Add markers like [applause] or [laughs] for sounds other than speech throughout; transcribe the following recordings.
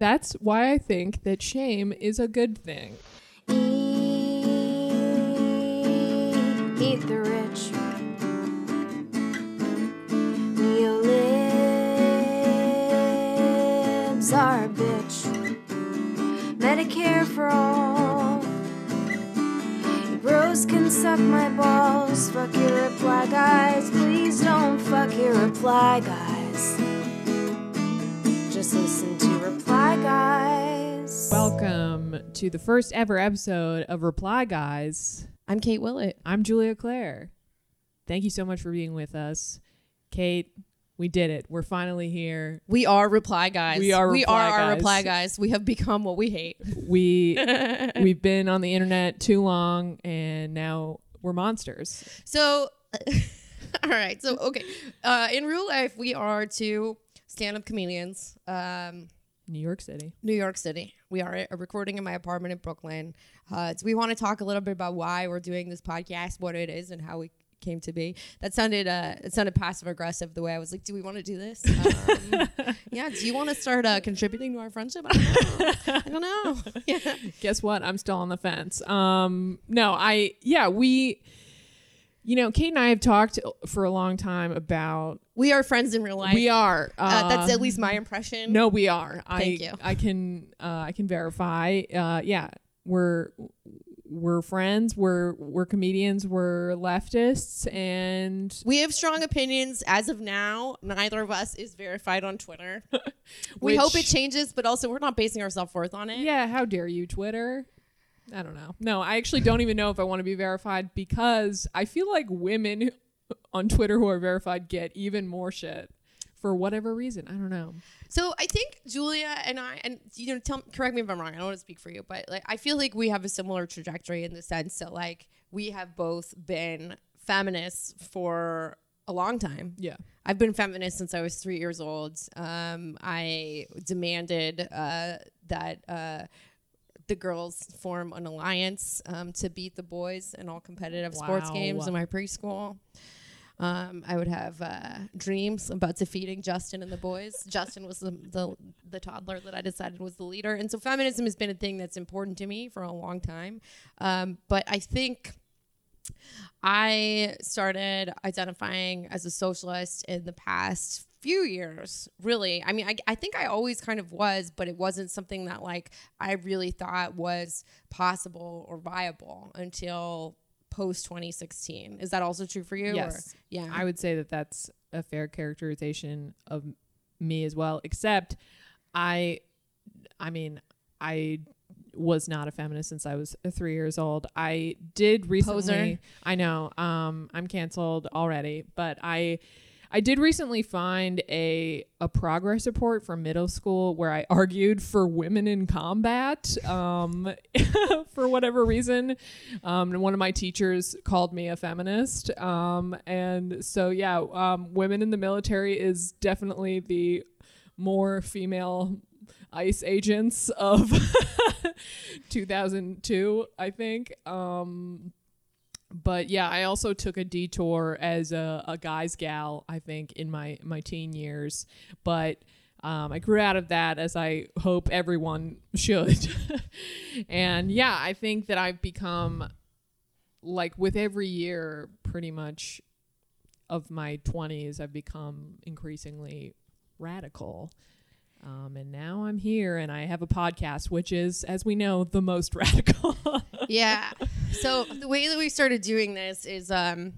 That's why I think that shame is a good thing. Eat, eat the rich. Neolibs are a bitch. Medicare for all. Bros can suck my balls. Fuck your reply guys. Please don't fuck your reply guys. Just listen to reply guys. Welcome to the first ever episode of Reply Guys. I'm Kate Willett. I'm Julia Claire. Thank you so much for being with us. Kate, we did it. We're finally here. We are reply guys. We are we reply are our guys. reply guys. We have become what we hate. We [laughs] we've been on the internet too long and now we're monsters. So, [laughs] all right. So, okay. Uh, in real life, we are two stand-up comedians. Um, New York City. New York City. We are recording in my apartment in Brooklyn. Uh, so we want to talk a little bit about why we're doing this podcast, what it is, and how we came to be. That sounded uh, it sounded passive aggressive the way I was like, "Do we want to do this? Um, [laughs] yeah. Do you want to start uh, contributing to our friendship? I don't know. [laughs] I don't know. [laughs] Yeah. guess what? I'm still on the fence. Um, no, I yeah, we you know, Kate and I have talked for a long time about We are friends in real life. we are Uh, that's uh, at least my impression. No, we are. Thank I, you. I can uh, I can verify. Uh, yeah, we're we're friends. We're we're comedians. We're leftists, and We have strong opinions as of now. Neither of us is verified on Twitter. [laughs] we Which- hope it changes, but also we're not basing our self worth on it. yeah, how dare you, Twitter? I don't know. No, I actually don't even know if I want to be verified because I feel like women [laughs] on Twitter who are verified get even more shit for whatever reason. I don't know. So I think Julia and I, and you know, tell correct me if I'm wrong. I don't want to speak for you, but like I feel like we have a similar trajectory in the sense that like we have both been feminists for a long time. Yeah. I've been feminist since I was three years old. Um, I demanded uh, that uh, the girls form an alliance um, to beat the boys in all competitive sports games in my preschool. Um, I would have uh, dreams about defeating Justin and the boys. Justin was the, the the toddler that I decided was the leader, and so feminism has been a thing that's important to me for a long time. Um, but I think I started identifying as a socialist in the past few years, really. I mean, I, I think I always kind of was, but it wasn't something that like I really thought was possible or viable until post 2016. Is that also true for you? or- Yes. yeah. I would say that that's a fair characterization of me as well. Except, I, I mean, I was not a feminist since I was three years old. I did recently. Poser. I know. Um, I'm canceled already, but I. I did recently find a a progress report from middle school where I argued for women in combat um, [laughs] for whatever reason. Um, and one of my teachers called me a feminist. Um, and so, yeah, um, women in the military is definitely the more female ICE agents of [laughs] 2002, I think. Um, but yeah, I also took a detour as a, a guy's gal, I think, in my, my teen years. But um, I grew out of that as I hope everyone should. [laughs] and yeah, I think that I've become, like, with every year, pretty much of my 20s, I've become increasingly radical. Um, and now I'm here and I have a podcast, which is, as we know, the most [laughs] radical. yeah. [laughs] So the way that we started doing this is, um,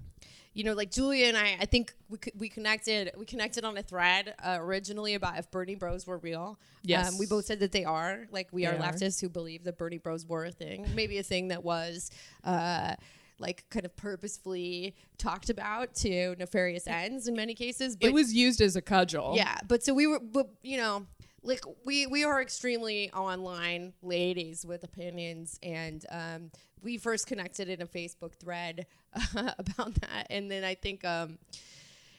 you know, like Julia and I, I think we, we connected. We connected on a thread uh, originally about if Bernie Bros were real. Yes. um, we both said that they are. Like we They are are. leftists who believe that Bernie Bros were a thing, maybe a thing that was. Uh, like kind of purposefully talked about to nefarious ends in many cases. But it was used as a cudgel. yeah, but so we were, but you know, like we we are extremely online ladies with opinions, and um, we first connected in a Facebook thread [laughs] about that, and then I think. Um,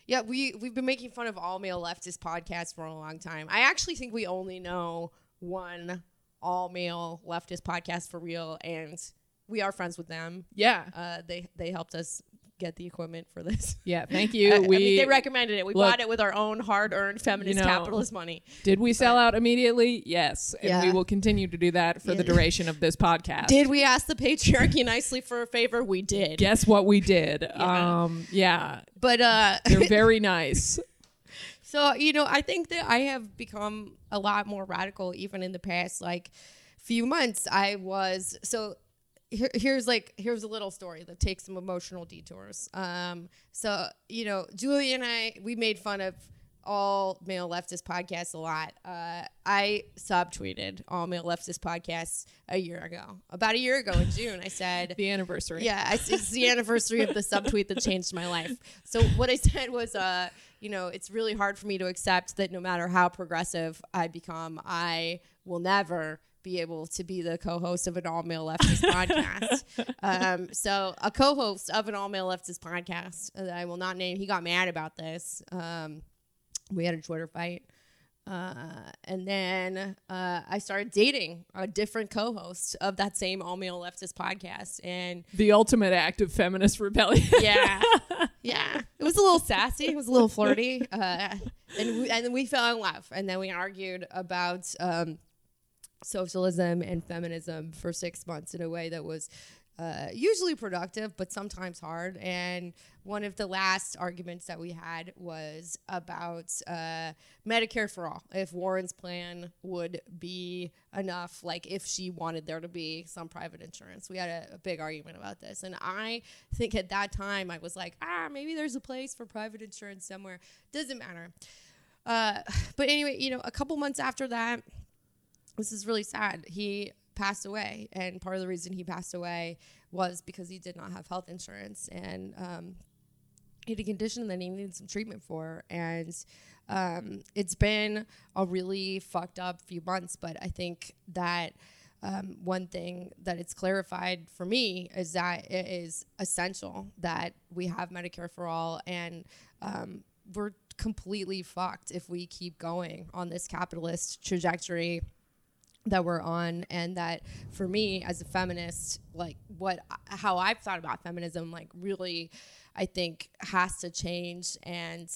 yeah, we we've been making fun of all male leftist podcasts for a long time. I actually think we only know one all male leftist podcast for real, and we are friends with them. Yeah. Uh, they they helped us get the equipment for this. Yeah, thank [laughs] you. I- I mean, they recommended it. We look, bought it with our own hard-earned feminist know, capitalist money. did we sell out immediately? Yes, and we will continue to do that for the duration of this podcast. Did we ask the patriarchy nicely for a favor? We did. guess what we did? [laughs] Yeah. Um, yeah, But uh, [laughs] they're very nice. So, you know, I think that I have become a lot more radical even in the past like few months. I was so here, here's like here's a little story that takes some emotional detours. Um so, you know, Julie and I we made fun of all male leftist podcasts a lot. Uh, I subtweeted all male leftist podcasts a year ago. About a year ago in June, I said [laughs] The anniversary. yeah, I, it's the anniversary of the subtweet that changed my life. So what I said was, uh, you know, it's really hard for me to accept that no matter how progressive I become, I will never be able to be the co-host of an all-male leftist podcast. [laughs] Um, so a co-host of an all-male leftist podcast that I will not name, he got mad about this. Um, we had a Twitter fight. Uh, and then uh, I started dating a different co-host of that same all male leftist podcast, and The ultimate act of feminist rebellion. yeah, [laughs] yeah, it was a little sassy, it was a little flirty, uh, and we, and then we fell in love, and then we argued about um, socialism and feminism for six months in a way that was uh, usually productive, but sometimes hard. And one of the last arguments that we had was about uh, Medicare for all. If Warren's plan would be enough, like if she wanted there to be some private insurance. We had a, a big argument about this. And I think at that time, I was like, ah, maybe there's a place for private insurance somewhere. Doesn't matter. Uh, but anyway, you know, a couple months after that, this is really sad. He passed away, and part of the reason he passed away was because he did not have health insurance, and um, he had a condition that he needed some treatment for, and um, it's been a really fucked up few months. But I think that. Um, one thing that it's clarified for me is that it is essential that we have Medicare for all, and um, we're completely fucked if we keep going on this capitalist trajectory that we're on and that for me as a feminist like what how i've thought about feminism like really i think has to change and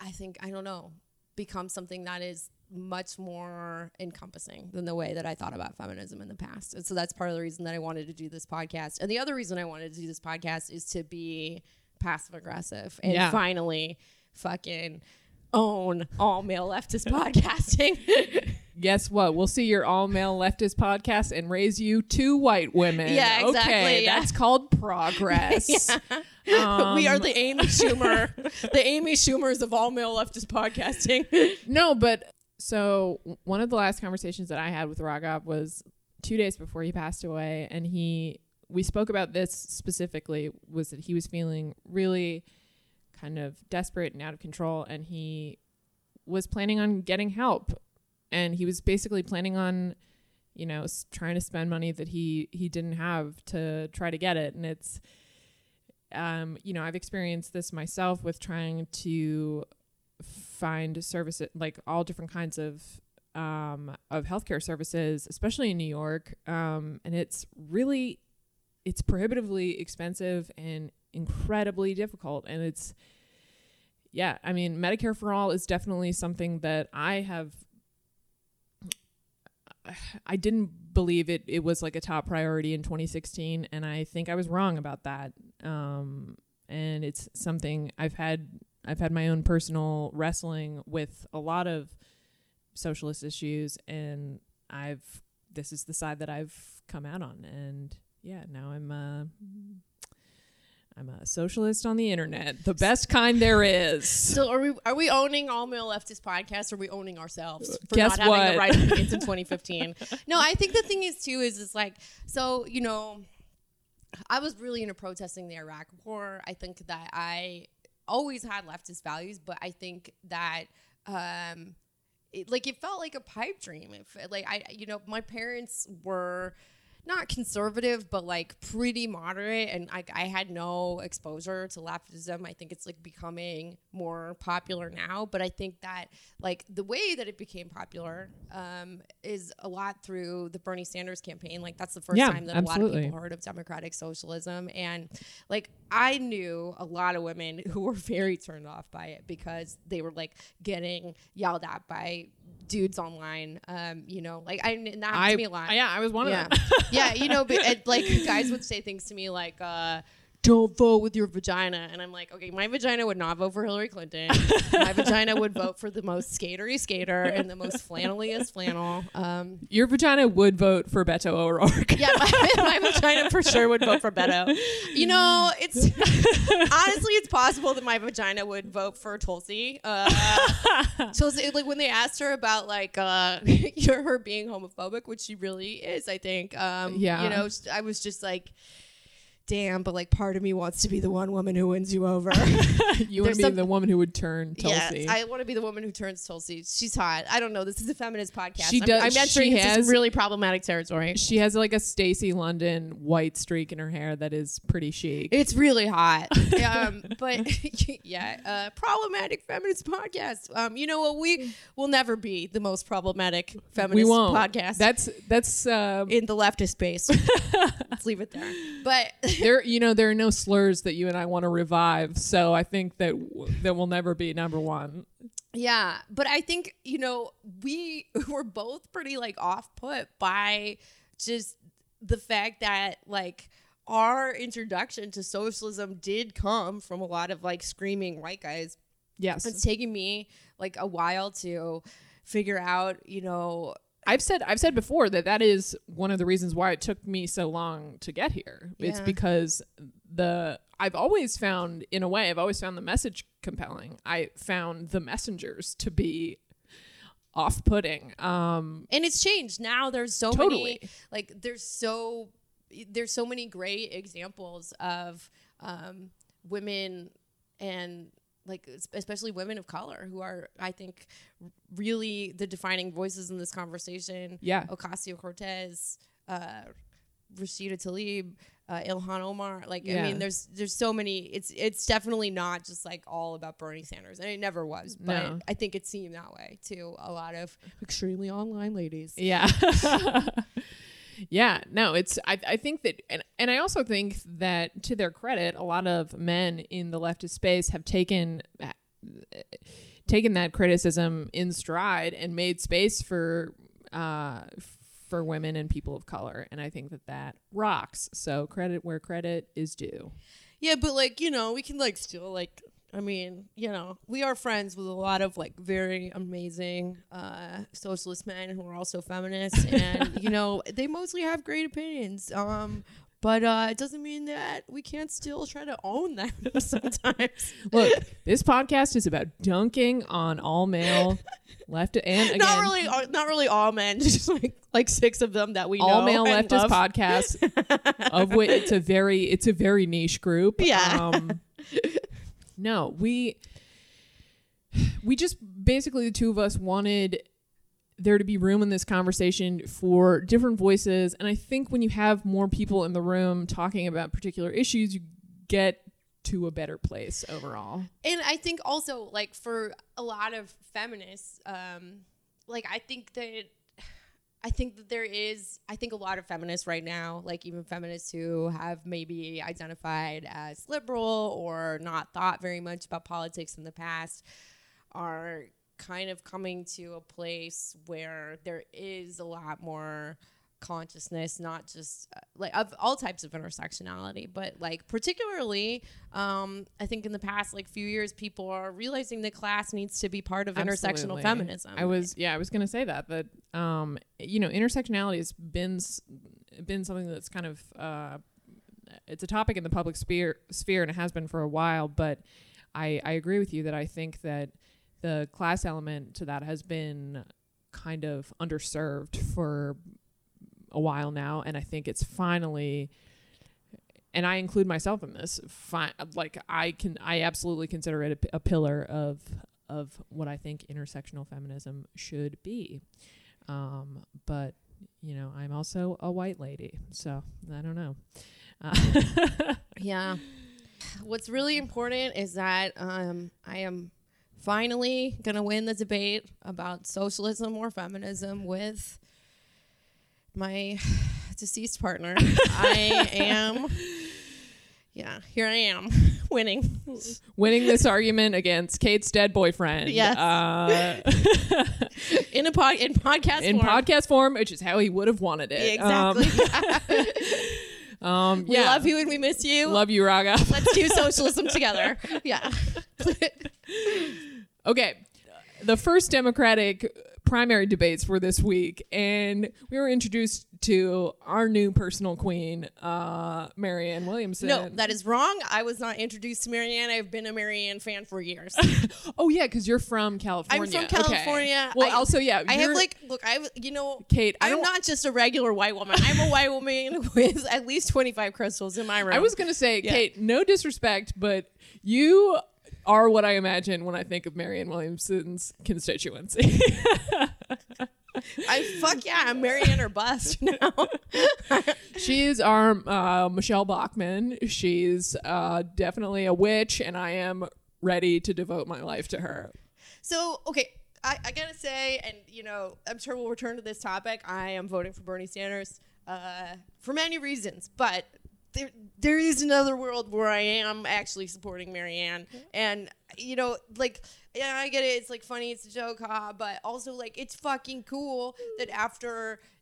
i think i don't know become something that is much more encompassing than the way that I thought about feminism in the past. And so that's part of the reason that I wanted to do this podcast. And the other reason I wanted to do this podcast is to be passive aggressive and Yeah. finally fucking own all male leftist [laughs] podcasting. Guess what? We'll see your all male leftist podcast and raise you two white women. Yeah, exactly, Okay, yeah. that's called progress. [laughs] [laughs] we Um, are the Amy Schumer, [laughs] the Amy Schumers of all male leftist podcasting. No, but so one of the last conversations that I had with Raghav was two days before he passed away, and he we spoke about this specifically was that he was feeling really kind of desperate and out of control, and he was planning on getting help, and he was basically planning on you know s- trying to spend money that he he didn't have to try to get it, and it's um, you know I've experienced this myself with trying to find services like all different kinds of um, of healthcare services, especially in New York. Um, and it's really it's prohibitively expensive and incredibly difficult. And it's yeah, I mean, Medicare for all is definitely something that I have. [sighs] I didn't believe it. It was like a top priority in 2016, and I think I was wrong about that. Um, and it's something I've had I've had my own personal wrestling with a lot of socialist issues and I've this is the side that I've come out on and yeah, now I'm uh I'm a socialist on the internet, the best kind there is. So are we are we owning all male leftist podcasts? Or are we owning ourselves for Guess not having the right opinions [laughs] in 2015? no, I think the thing is too is it's like so you know, I was really into protesting the Iraq War. I think that I always had leftist values, but I think that um, it, like it felt like a pipe dream. If like I you know my parents were not conservative, but like pretty moderate. And I, I had no exposure to leftism. I think it's like becoming more popular now. But I think that like the way that it became popular um, is a lot through the Bernie Sanders campaign. Like that's the first Yeah, time that a lot of absolutely. people heard of democratic socialism. And like I knew a lot of women who were [laughs] very turned off by it because they were like getting yelled at by dudes online. Um, you know, like I and that happened I to me a lot. yeah, I was one Yeah, of them. [laughs] yeah, you know, but it, like [laughs] guys would say things to me like, uh, "Don't vote with your vagina," and I'm like, okay, my vagina would not vote for Hillary Clinton. [laughs] my vagina would vote for the most skatery skater and the most flanneliest flannel. Um, Your vagina would vote for Beto O'Rourke. yeah, my, [laughs] my vagina for sure would vote for Beto. You know, it's honestly, it's possible that my vagina would vote for Tulsi. Uh, [laughs] Tulsi, like when they asked her about like uh, her being homophobic, which she really is, I think. Um, Yeah. you know, I was just like. Damn, but like part of me wants to be the one woman who wins you over. [laughs] [laughs] you want to be some- the woman who would turn Tulsi. Yes, I want to be the woman who turns Tulsi. She's hot. I don't know. This is a feminist podcast. She I'm, does- I'm entering she has- really problematic territory. she has like a Stacy London white streak in her hair that is pretty chic. It's really hot. [laughs] um, but yeah, uh, problematic feminist podcast. Um, you know what? We will never be the most problematic feminist we won't. podcast That's that's uh, in the leftist space. Let's leave it there. But there. You know, there are no slurs that you and I want to revive. So I think that w- that will never be number one. yeah, but I think you know we [laughs] were both pretty like off put by just the fact that like our introduction to socialism did come from a lot of like screaming white guys Yes, it's taking me like a while to figure out you know I've said I've said before that that is one of the reasons why it took me so long to get here. It's because the I've always found in a way I've always found the message compelling. I found the messengers to be off-putting. Um and it's changed now there's so Totally. many like there's so there's so many great examples of um, women and like especially women of color who are i think really the defining voices in this conversation Yeah. ocasio-cortez uh, rashida tlaib uh, ilhan omar like i mean there's there's so many it's it's definitely not just like all about bernie sanders and it never was but No. i think it seemed that way to a lot of extremely online ladies Yeah. [laughs] yeah, no, it's I I think that and and I also think that to their credit, a lot of men in the leftist space have taken taken that criticism in stride and made space for uh for women and people of color and I think that that rocks. So credit where credit is due. Yeah, but like, you know, we can like still like I mean, you know, we are friends with a lot of like very amazing uh socialist men who are also feminists [laughs] and you know, they mostly have great opinions. Um but uh it doesn't mean that we can't still try to own them [laughs] sometimes. Look, [laughs] this podcast is about dunking on all male left and again not really uh, not really all men, just like like six of them that we all know. male leftist love. podcast of which it's a very it's a very niche group Yeah. um no we we just basically the two of us wanted there to be room in this conversation for different voices. And i think when you have more people in the room talking about particular issues you get to a better place overall. And I think also like for a lot of feminists, um, like I think that I think that there is I think a lot of feminists right now, like even feminists who have maybe identified as liberal or not thought very much about politics in the past, are kind of coming to a place where there is a lot more consciousness not just uh, like of all types of intersectionality but like particularly um i think in the past like few years people are realizing that class needs to be part of intersectional feminism I was yeah, I was gonna say that that um you know intersectionality has been been something that's kind of uh it's a topic in the public sphere sphere and it has been for a while, but I I agree with you that I think that the class element to that has been kind of underserved for a while now, and I think it's finally and I include myself in this. Fi- like I can, I absolutely consider it a, p- a pillar of of what I think intersectional feminism should be. Um, but you know, I'm also a white lady, so I don't know. Uh, [laughs] Yeah. What's really important is that um, I am finally going to win the debate about socialism or feminism with my [sighs] deceased partner. [laughs] I am, yeah, here I am [laughs] winning. winning this argument against Kate's dead boyfriend. Yes. Uh, in a pod, in podcast in form. podcast form, which is how he would have wanted it. Um, Exactly. [laughs] Um, we yeah. love you and we miss you. Love you, Raga. Let's do socialism together. Yeah. Okay. The first Democratic primary debates were this week, and we were introduced to our new personal queen, uh, Marianne Williamson. no, that is wrong. I was not introduced to Marianne. I've been a Marianne fan for years. [laughs] oh yeah, because you're from California. I'm from Okay. California. Well, I- also yeah, I have like, look, I you know, Kate. I I'm don't. not just a regular white woman. I'm a white woman [laughs] with at least 25 crystals in my room. I was gonna say, Yeah. Kate. No disrespect, but you are what I imagine when I think of Marianne Williamson's constituency. I fuck yeah, I'm Marianne or bust now. [laughs] She is our uh, Michele Bachmann. She's uh, definitely a witch, and I am ready to devote my life to her. so okay, I, I gotta say, and you know, I'm sure we'll return to this topic. I am voting for Bernie Sanders uh, for many reasons, but there there is another world where I am actually supporting Marianne, and you know, like. Yeah, I get it. It's like funny. It's a joke, haha. But also, like, it's fucking cool that after mm,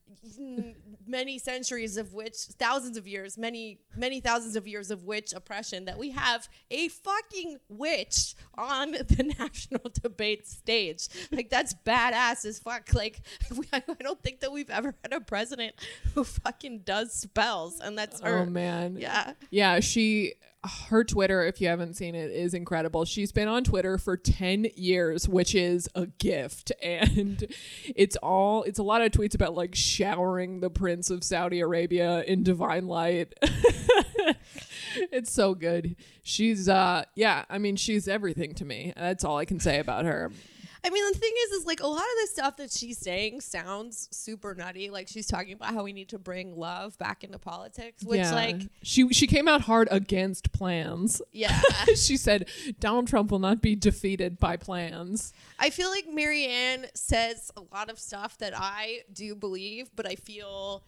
many centuries of which thousands of years many many thousands of years of witch oppression that we have a fucking witch on [laughs] the national debate stage. Like that's badass as fuck. Like [laughs] we, i don't think that we've ever had a president who fucking does spells and that's her Oh man, yeah. Yeah. She, her Twitter, if you haven't seen it, is incredible. She's been on Twitter for ten years, which is a gift, [laughs] and it's all it's a lot of tweets about like showering the Prince of Saudi Arabia in divine light. [laughs] it's so good. She's uh yeah, I mean she's everything to me. That's all I can say about her. I mean, the thing is, is like a lot of the stuff that she's saying sounds super nutty. Like she's talking about how we need to bring love back into politics, which, yeah. like, she she came out hard against plans. yeah, [laughs] she said Donald Trump will not be defeated by plans. I feel like Marianne says a lot of stuff that I do believe, but I feel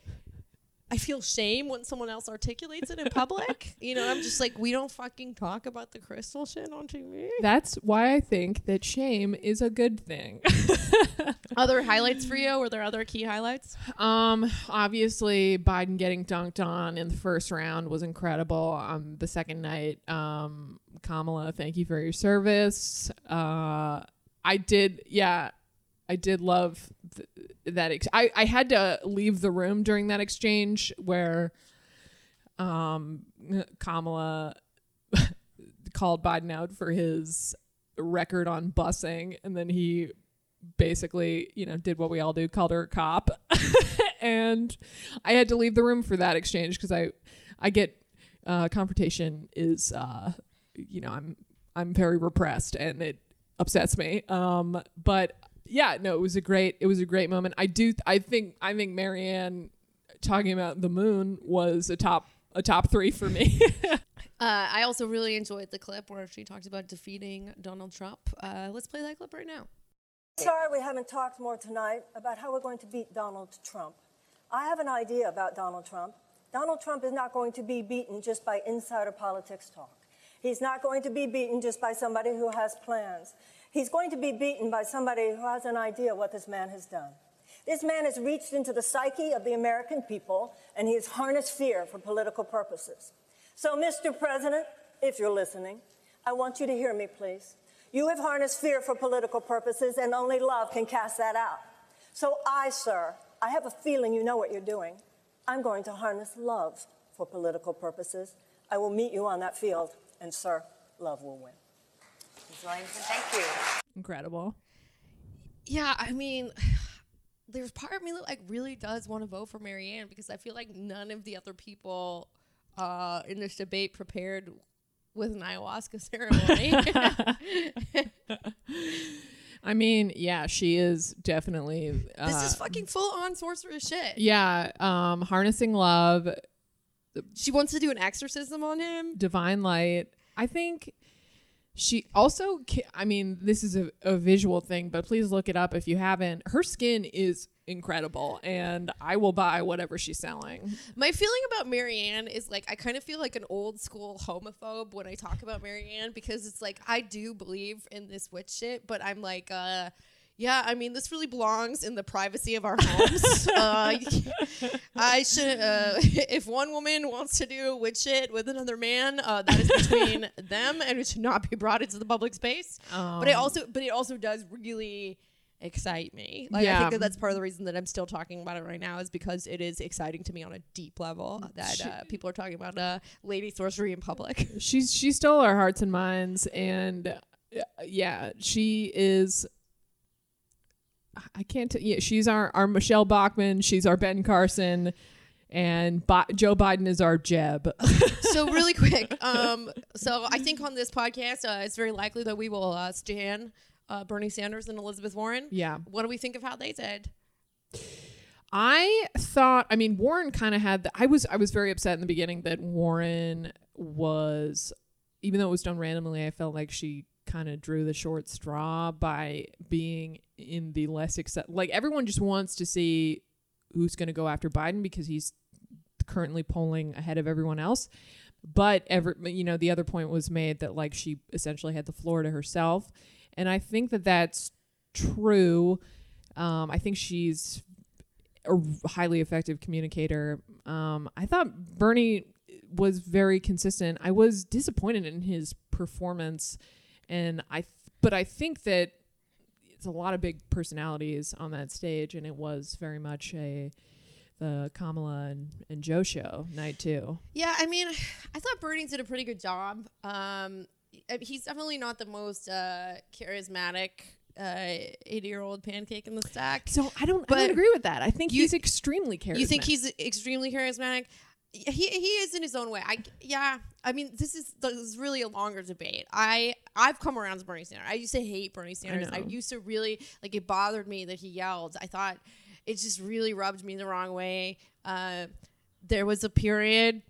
I feel shame when someone else articulates it in public. [laughs] you know, I'm just like, we don't fucking talk about the crystal shit on TV. That's why I think that shame is a good thing. [laughs] Other highlights for you? Were there other key highlights? um, obviously Biden getting dunked on in the first round was incredible. Um, the second night, um, Kamala, thank you for your service. Uh, I did, yeah, I did love th- that. Ex- I I had to leave the room during that exchange where, um, Kamala [laughs] called Biden out for his record on busing, and then he basically, you know, did what we all do, called her a cop. [laughs] and I had to leave the room for that exchange because I, I get uh, confrontation is, uh, you know, I'm I'm very repressed and it upsets me. Um, but yeah, no, it was a great it was a great moment. I do I think I think Marianne talking about the moon was a top a top three for me. [laughs] Uh, I also really enjoyed the clip where she talked about defeating Donald Trump. Uh, let's play that clip right now. Sorry we haven't talked more tonight about how we're going to beat Donald Trump. I have an idea about Donald Trump. Donald Trump is not going to be beaten just by insider politics talk. He's not going to be beaten just by somebody who has plans. He's going to be beaten by somebody who has an idea what this man has done. This man has reached into the psyche of the American people and he has harnessed fear for political purposes. So, Mr. President, if you're listening, I want you to hear me, please. You have harnessed fear for political purposes, and only love can cast that out. So, I, sir, I have a feeling you know what you're doing. I'm going to harness love for political purposes. I will meet you on that field, and, sir, love will win. Ms. Williamson, thank you. Incredible. Yeah, I mean, [sighs] there's part of me that like really does want to vote for Marianne because I feel like none of the other people uh, in this debate prepared with an ayahuasca [laughs] ceremony. [laughs] I mean, yeah, she is definitely. Uh, This is fucking full on sorceress shit. yeah, um, harnessing love, She wants to do an exorcism on him. divine light. I think she also. I mean, this is a, a visual thing, but please look it up if you haven't. Her skin is incredible, and I will buy whatever she's selling. My feeling about Marianne is like I kind of feel like an old school homophobe when I talk about Marianne because it's like I do believe in this witch shit, but I'm like, uh, yeah, I mean, this really belongs in the privacy of our homes. [laughs] uh, [laughs] I should, uh, [laughs] if one woman wants to do witch shit with another man, uh, that is between them, and it should not be brought into the public space. but it also, but it also does really excite me. Like I think that that's part of the reason that I'm still talking about it right now is because it is exciting to me on a deep level that uh, people are talking about uh, lady sorcery in public. she's she stole our hearts and minds and uh, yeah she is i can't t- yeah she's our our michele bachmann she's our ben carson and Bi- joe biden is our jeb [laughs] so really quick, um, so I think on this podcast, uh, it's very likely that we will uh, stand uh, Bernie Sanders and Elizabeth Warren. yeah What do we think of how they did? i thought i mean warren kind of had the, i was i was very upset in the beginning that warren was even though it was done randomly i felt like she kind of drew the short straw by being in the less accept like everyone just wants to see who's going to go after biden because he's currently polling ahead of everyone else. But ever you know the other point was made that like she essentially had the floor to herself. And i think that that's true. Um, i think she's a highly effective communicator. Um, i thought bernie was very consistent. I was disappointed in his performance and i th- but i think that it's a lot of big personalities on that stage and it was very much a the Kamala and, and Joe show night too. Yeah, I mean, I thought Bernie did a pretty good job. Um, uh, he's definitely not the most uh, charismatic eighty-year-old pancake in the stack. So I don't I But don't agree with that. I think you- he's extremely charismatic. You think he's extremely charismatic? He, he is in his own way. I yeah. I mean, this is this is really a longer debate. I I've come around to Bernie Sanders. I used to hate Bernie Sanders. I, know. used to really like it bothered me that he yelled. I thought it just really rubbed me the wrong way. Uh, there was a period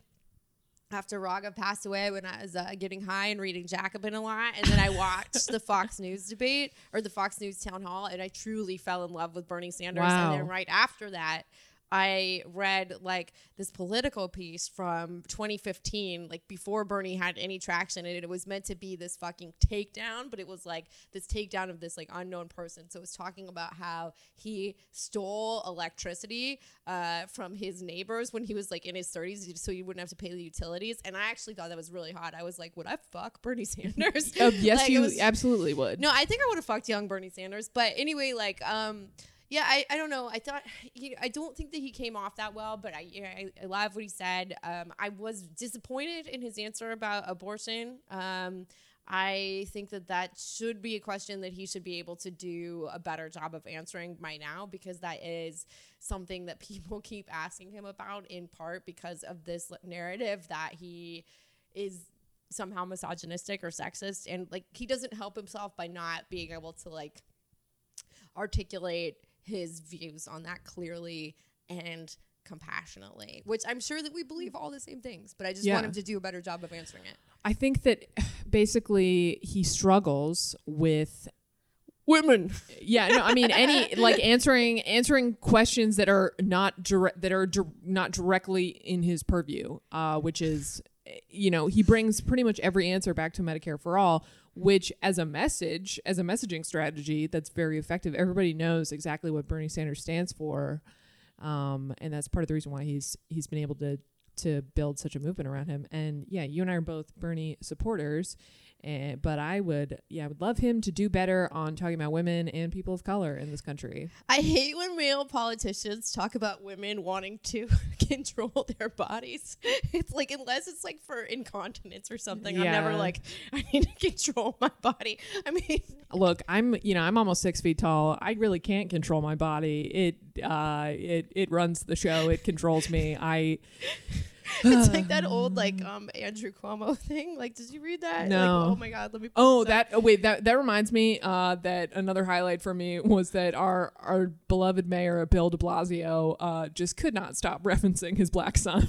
after Raga passed away when I was uh, getting high and reading Jacobin a lot, and then I watched [laughs] the Fox News debate or the Fox News town hall, and I truly fell in love with Bernie Sanders. Wow. And then right after that, I read like this political piece from 2015, like before Bernie had any traction, and it was meant to be this fucking takedown, but it was like this takedown of this like unknown person. So it was talking about how he stole electricity uh, from his neighbors when he was like in his 30s, so he wouldn't have to pay the utilities. And I actually thought that was really hot. I was like, would I fuck Bernie [laughs] Sanders? Uh, yes, Like, you was- absolutely would. no, I think I would have fucked young Bernie Sanders. But anyway, like, um, yeah, I, I don't know. I thought you know, I don't think that he came off that well, but I yeah, I, I love what he said. Um, I was disappointed in his answer about abortion. Um, I think that that should be a question that he should be able to do a better job of answering by now because that is something that [laughs] people keep asking him about in part because of this narrative that he is somehow misogynistic or sexist and like he doesn't help himself by not being able to like articulate his views on that clearly and compassionately which i'm sure that we believe all the same things but i just Yeah. want him to do a better job of answering it I think that [sighs] basically he struggles with women yeah no i mean any [laughs] like answering answering questions that are not direct that are dir- not directly in his purview uh which is eh, you know he brings pretty much every answer back to medicare for all which as a message as a messaging strategy that's very effective. Everybody knows exactly what bernie sanders stands for um and that's part of the reason why he's he's been able to to build such a movement around him and yeah you and i are both bernie supporters and, but I would, yeah, I would love him to do better on talking about women and people of color in this country. i hate when male politicians talk about women wanting to [laughs] control their bodies [laughs] it's like unless it's like for incontinence or something i'm never like [laughs] i need to control my body i mean Look, I'm, you know, I'm almost six feet tall. I really can't control my body. It, uh, it, it runs the show. It controls me. I, [laughs] it's like [sighs] that old like um Andrew Cuomo [laughs] thing. Like, did you read that? No. Like, oh my god, let me. Oh, that oh, wait, that that reminds me uh, that another highlight for me was that our our beloved mayor Bill De Blasio uh, just could not stop [laughs] referencing his black son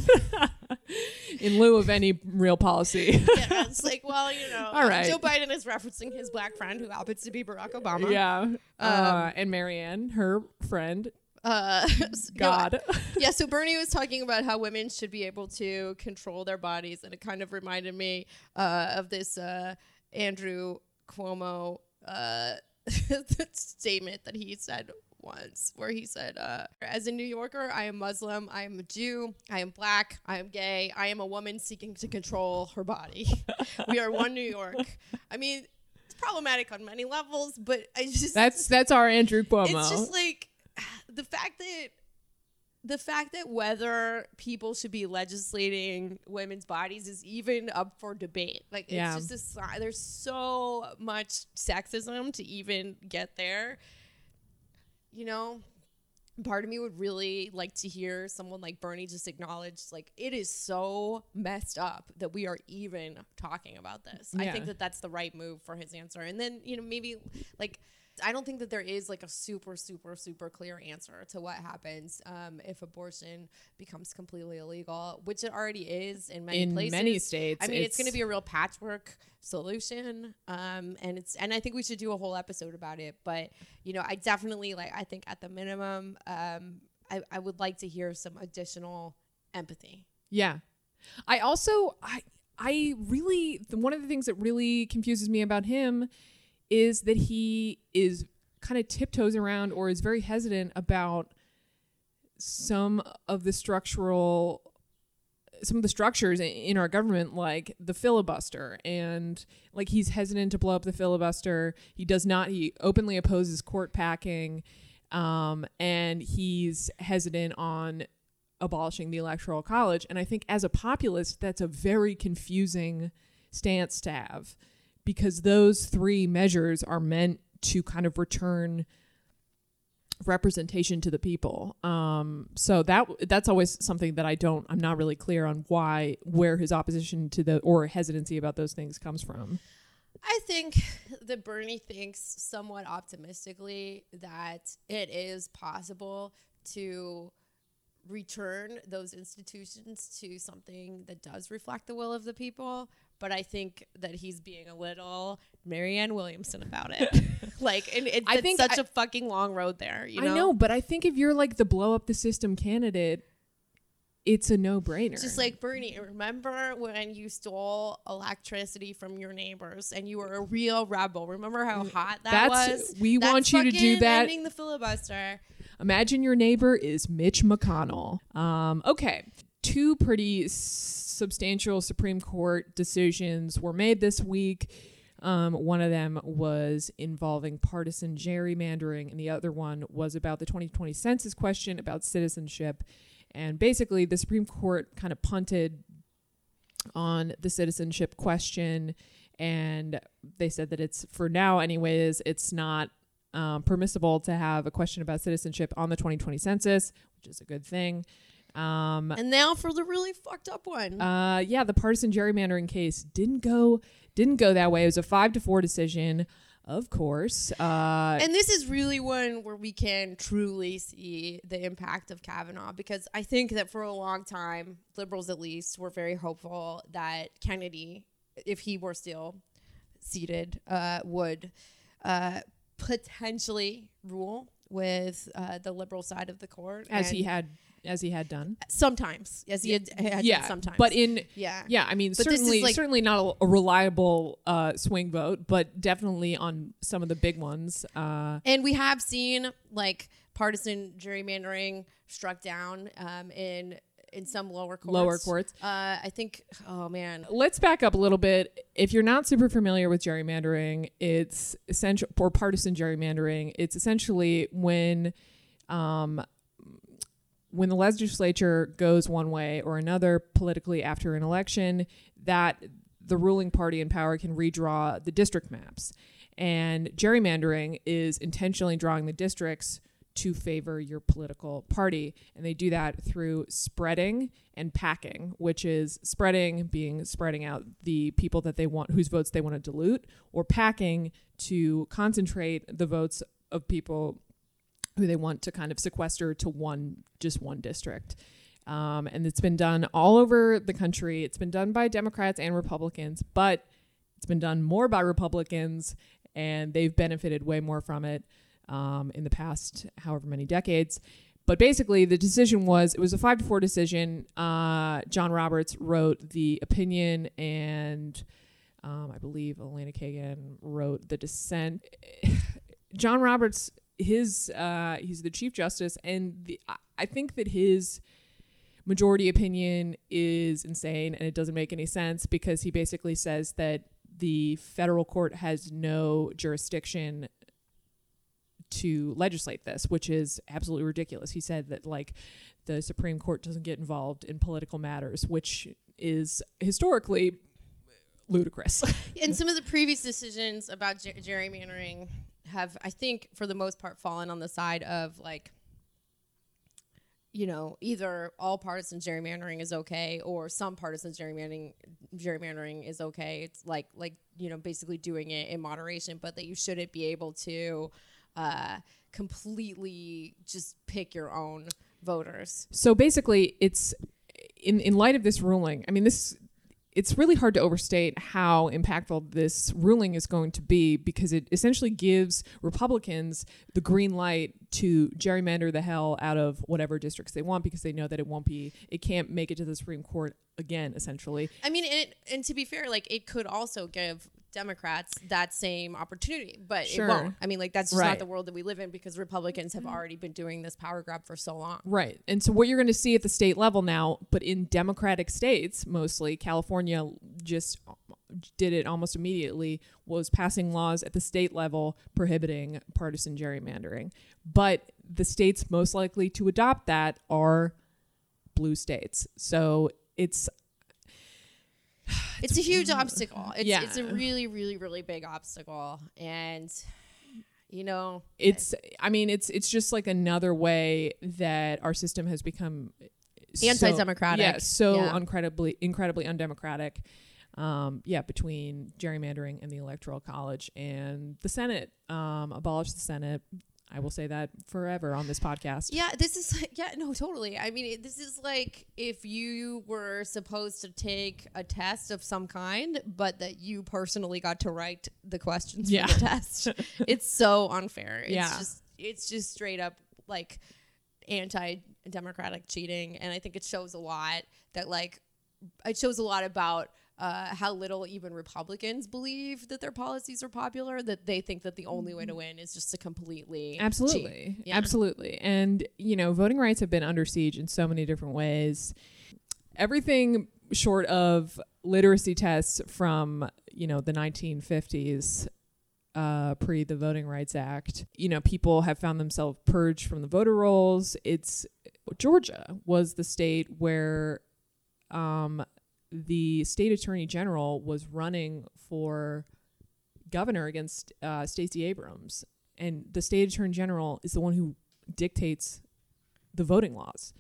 in lieu of any real policy. yeah, it's like, well, you know, All right. Joe Biden is referencing his black friend who happens to be Barack Obama. yeah, Um, uh, and Marianne, her friend, Uh, [laughs] no, God. yeah, so [laughs] Bernie was talking about how women should be able to control their bodies, and it kind of reminded me uh, of this uh, Andrew Cuomo uh, [laughs] statement that he said once, where he said, uh, "As a New Yorker, I am Muslim, I am a Jew, I am black, I am gay, I am a woman seeking to control her body. we are one New York." I mean, it's problematic on many levels, but I just That's that's our Andrew Cuomo. it's just like the fact that the fact that whether people should be legislating women's bodies is even up for debate. Like it's Yeah. just a there's so much sexism to even get there. You know, part of me would really like to hear someone like Bernie just acknowledge like it is so messed up that we are even talking about this. I think that that's the right move for his answer. And then, you know, maybe like I don't think that there is like a super, super, super clear answer to what happens um, if abortion becomes completely illegal, which it already is in many In places. many states, I mean, it's, going to be a real patchwork solution, um, and it's and I think we should do a whole episode about it. But you know, I definitely like. I think at the minimum, um, I, I would like to hear some additional empathy. Yeah. I also I I really one of the things that really confuses me about him is that he is kind of tiptoes around or is very hesitant about some of the structural some of the structures in- our government like the filibuster. And like he's hesitant to blow up the filibuster. He does not he openly opposes court packing um, and he's hesitant on abolishing the electoral college. And i think as a populist that's a very confusing stance to have because those three measures are meant to kind of return representation to the people um so that that's always something that i don't i'm not really clear on why where his opposition to the or hesitancy about those things comes from I think that Bernie thinks somewhat optimistically that it is possible to return those institutions to something that does reflect the will of the people. But I think that he's being a little Marianne Williamson about it. [laughs] like, and it, I it's think such I- a fucking long road there. You know, i know but i think if you're like the blow up the system candidate it's a no-brainer Just like Bernie, remember when you stole electricity from your neighbors and you were a real rebel? Remember how hot that Mm, That's- was? we want you to do that. Ending the filibuster. Imagine your neighbor is Mitch McConnell. Um, okay. Two pretty s- substantial Supreme Court decisions were made this week. Um, one of them was involving partisan gerrymandering, and the other one was about the 2020 census question about citizenship. And basically, the Supreme Court kind of punted on the citizenship question, and they said that it's, for now, anyways, it's not um, permissible to have a question about citizenship on the 2020 census, which is a good thing. Um, And now for the really fucked up one. uh, yeah, the partisan gerrymandering case didn't go didn't go that way. It was a five to four decision, of course. Uh, and this is really one where we can truly see the impact of Kavanaugh because I think that for a long time, liberals at least were very hopeful that Kennedy, if he were still seated, uh, would uh, potentially rule with uh, the liberal side of the court. as he had as he had done. sometimes, as he had, had yeah, done sometimes. but in yeah, yeah, I mean But this is certainly like- certainly not a, a reliable uh, swing vote, but definitely on some of the big ones. Uh, And we have seen like partisan gerrymandering struck down um, in in some lower courts. Lower courts. Uh, I think. Oh man. let's back up a little bit. If you're not super familiar with gerrymandering, it's essential or partisan gerrymandering. It's essentially when, um, when the legislature goes one way or another politically after an election, that the ruling party in power can redraw the district maps. And gerrymandering is intentionally drawing the districts to favor your political party. And they do that through spreading and packing, which is spreading being spreading out the people that they want, whose votes they want to dilute, or packing to concentrate the votes of people who they want to kind of sequester to one, just one district. Um, and it's been done all over the country. It's been done by Democrats and Republicans, but it's been done more by Republicans, and they've benefited way more from it um, in the past however many decades. But basically, the decision was it was a five to four decision. Uh, John Roberts wrote the opinion, and um, I believe Elena Kagan wrote the dissent. [sighs] John Roberts, his uh, he's the chief justice, and the, I- think that his majority opinion is insane and it doesn't make any sense because he basically says that the federal court has no jurisdiction to legislate this, which is absolutely ridiculous. He said that like the Supreme Court doesn't get involved in political matters, which is historically ludicrous. [laughs] and some of the previous decisions about ger- gerrymandering have, I think, for the most part, fallen on the side of like, you know, either all partisan gerrymandering is okay or some partisan gerrymandering gerrymandering is okay. It's like like you know, basically doing it in moderation, but that you shouldn't be able to uh, completely just pick your own voters. So basically, it's in in light of this ruling. I mean, this it's really hard to overstate how impactful this ruling is going to be because it essentially gives Republicans the green light to gerrymander the hell out of whatever districts they want because they know that it won't be it can't make it to the Supreme Court again essentially. I mean, and, it, and to be fair, like it could also give Democrats that same opportunity, but Sure. it won't. I mean, like that's just Right. not the world that we live in because Republicans have mm-hmm. already been doing this power grab for so long. Right. And so what you're going to see at the state level now, but in democratic states mostly, California just uh, did it almost immediately was passing laws at the state level prohibiting partisan gerrymandering. But the states most likely to adopt that are blue states. So it's [sighs] It's a huge obstacle. It's Yeah. it's a really, really, really big obstacle, and you know, it's I mean it's it's just like another way that our system has become so- Anti-democratic. yeah, so Yeah. incredibly incredibly undemocratic. Um, yeah, between gerrymandering and the electoral college and the Senate, um, abolish the Senate. I will say that forever on this podcast. Yeah, this is like, [laughs] yeah, no, totally. I mean, it, this is like if you were supposed to take a test of some kind, but that you personally got to write the questions Yeah. for the test. [laughs] it's so unfair. It's Yeah. just it's just straight up like anti-democratic cheating, and I think it shows a lot that like it shows a lot about uh, how little even Republicans believe that their policies are popular. That they think that the only way to win is just to completely. Absolutely. Yeah. Absolutely. And, you know, voting rights have been under siege in so many different ways. Everything short of literacy tests from, you know, the 1950s, uh, pre the Voting Rights Act, you know, people have found themselves purged from the voter rolls. It's Georgia was the state where um, the state attorney general was running for governor against uh, Stacey Abrams, and the state attorney general is the one who dictates the voting laws.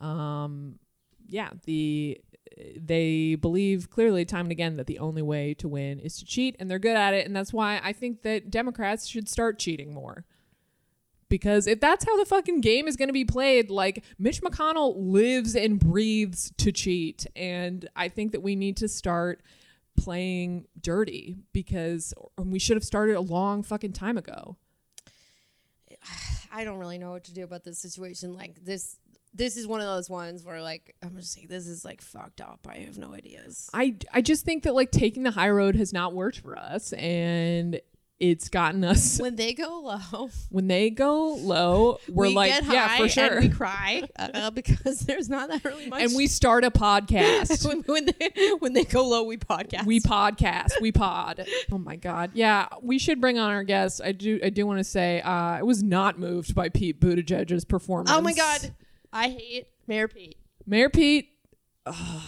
Um, yeah, the they believe clearly time and again that the only way to win is to cheat, and they're good at it, and that's why I think that Democrats should start cheating more. Because if that's how the fucking game is going to be played, like Mitch McConnell lives and breathes to cheat. And I think that we need to start playing dirty because we should have started a long fucking time ago. [sighs] I don't really know what to do about this situation. Like this, this is one of those ones where like I'm just like this is like fucked up. I have no ideas. I, I just think that like taking the high road has not worked for us and it's gotten us [laughs] When they go low, when they go low, we're we like, yeah, for sure. and we cry uh, [laughs] because there's not that really much. and we start a podcast. [laughs] when, when they when they go low, we podcast. we podcast we pod oh my god yeah we should bring on our guest i do i do want to say uh i was not moved by pete buttigieg's performance oh my god, I hate Mayor Pete. mayor pete uh,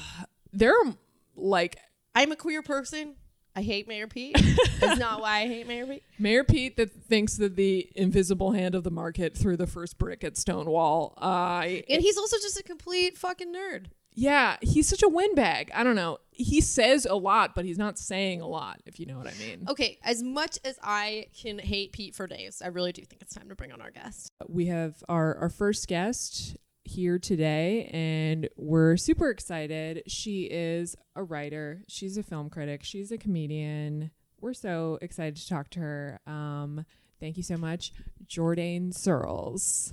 there are like I'm a queer person. I hate Mayor Pete. [laughs] That's not why I hate Mayor Pete. Mayor Pete that thinks that the invisible hand of the market threw the first brick at Stonewall. Uh, And he's also just a complete fucking nerd. yeah, he's such a windbag. I don't know. He says a lot, but he's not saying a lot, if you know what I mean. Okay, as much as I can hate Pete for days, I really do think it's time to bring on our guest. We have our, our first guest here today, and we're super excited. She is a writer, she's a film critic, she's a comedian. We're so excited to talk to her. Um, thank you so much, Jourdain Searles.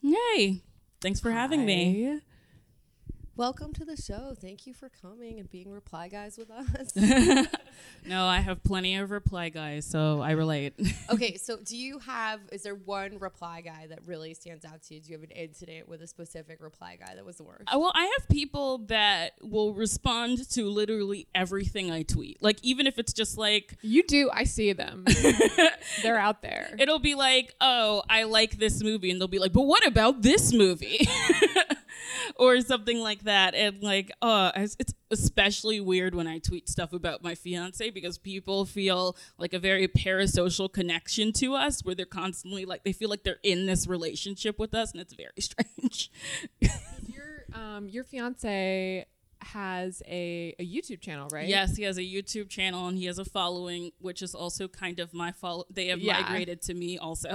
Yay. Thanks for having me. Hi. Welcome to the show. Thank you for coming and being reply guys with us. [laughs] No, I have plenty of reply guys, so I relate. [laughs] okay, so do you have, is there one reply guy that really stands out to you? Do you have an incident with a specific reply guy that was the worst? Uh, well, I have people that will respond to literally everything I tweet. Like, even if it's just like, You do. I see them. [laughs] They're out there. it'll be like, oh, I like this movie. And they'll be like, but what about this movie? [laughs] or something like that. And like, uh, it's it's especially weird when I tweet stuff about my fiance because people feel like a very parasocial connection to us where they're constantly like, they feel like they're in this relationship with us. And it's very [laughs] strange. your um your fiance has a, a YouTube channel, right? Yes, he has a YouTube channel and he has a following, which is also kind of my follow. They have Yeah. migrated to me also.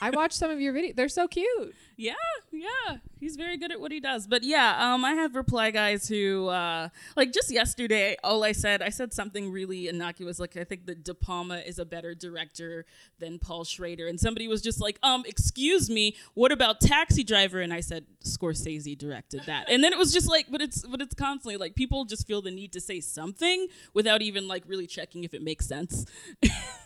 I watched some of your videos. They're so cute. Yeah, yeah, he's very good at what he does. But yeah, um, I have reply guys who, uh, like just yesterday, all I said, I said something really innocuous, like I think that De Palma is a better director than Paul Schrader, and somebody was just like, um, excuse me, what about Taxi Driver? And I said Scorsese directed that, and then it was just like, but it's but it's constantly like people just feel the need to say something without even like really checking if it makes sense. [laughs]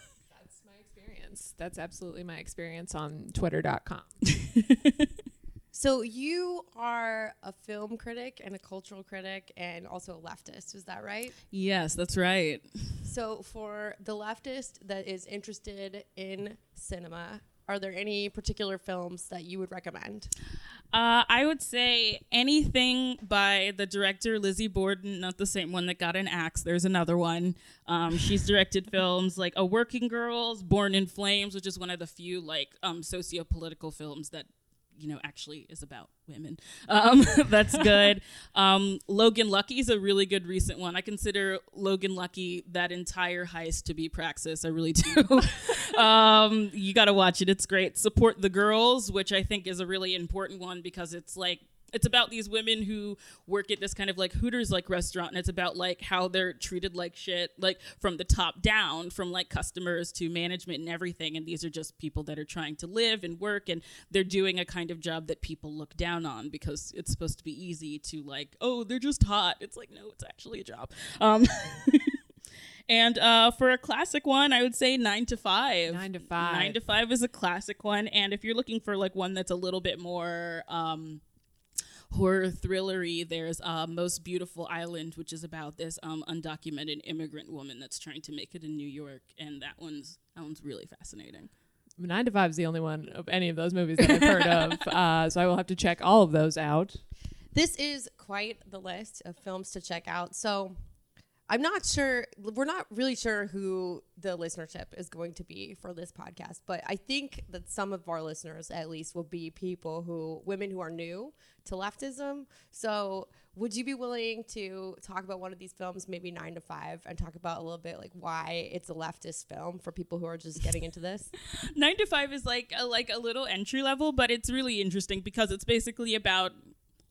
That's. That's absolutely my experience on twitter.com. [laughs] So you are a film critic and a cultural critic and also a leftist, is that right? yes, that's right. So for the leftist that is interested in cinema, are there any particular films that you would recommend? Uh, I would say anything by the director Lizzie Borden, not the same one that got an axe. There's another one. Um, she's directed [laughs] films like A Working Girls, Born in Flames, which is one of the few like um, socio-political films that you know actually is about women. Um, [laughs] that's good. um, Logan Lucky is a really good recent one. I consider Logan Lucky that entire heist to be praxis. I really [laughs] do. um, you got to watch it. It's great. Support the girls, which I think is a really important one because it's like it's about these women who work at this kind of like Hooters like restaurant and it's about like how they're treated like shit like from the top down from like customers to management and everything and these are just people that are trying to live and work and they're doing a kind of job that people look down on because it's supposed to be easy to like oh they're just hot it's like no it's actually a job um [laughs] And uh, for a classic one, I would say Nine to Five. Nine to Five. Nine to Five is a classic one, and if you're looking for like one that's a little bit more um, horror thrillery, there's uh, Most Beautiful Island, which is about this um, undocumented immigrant woman that's trying to make it in New York, and that one's that one's really fascinating. Nine to Five is the only one of any of those movies that I've heard of. [laughs] Uh, so I will have to check all of those out. This is quite the list of films to check out. So I'm not sure, we're not really sure who the listenership is going to be for this podcast, but I think that some of our listeners, at least, will be people who, women who are new to leftism. So would you be willing to talk about one of these films, maybe nine to five, and talk about a little bit like why it's a leftist film for people who are just getting into this? [laughs] Nine to Five is like a, like a little entry level, but it's really interesting because it's basically about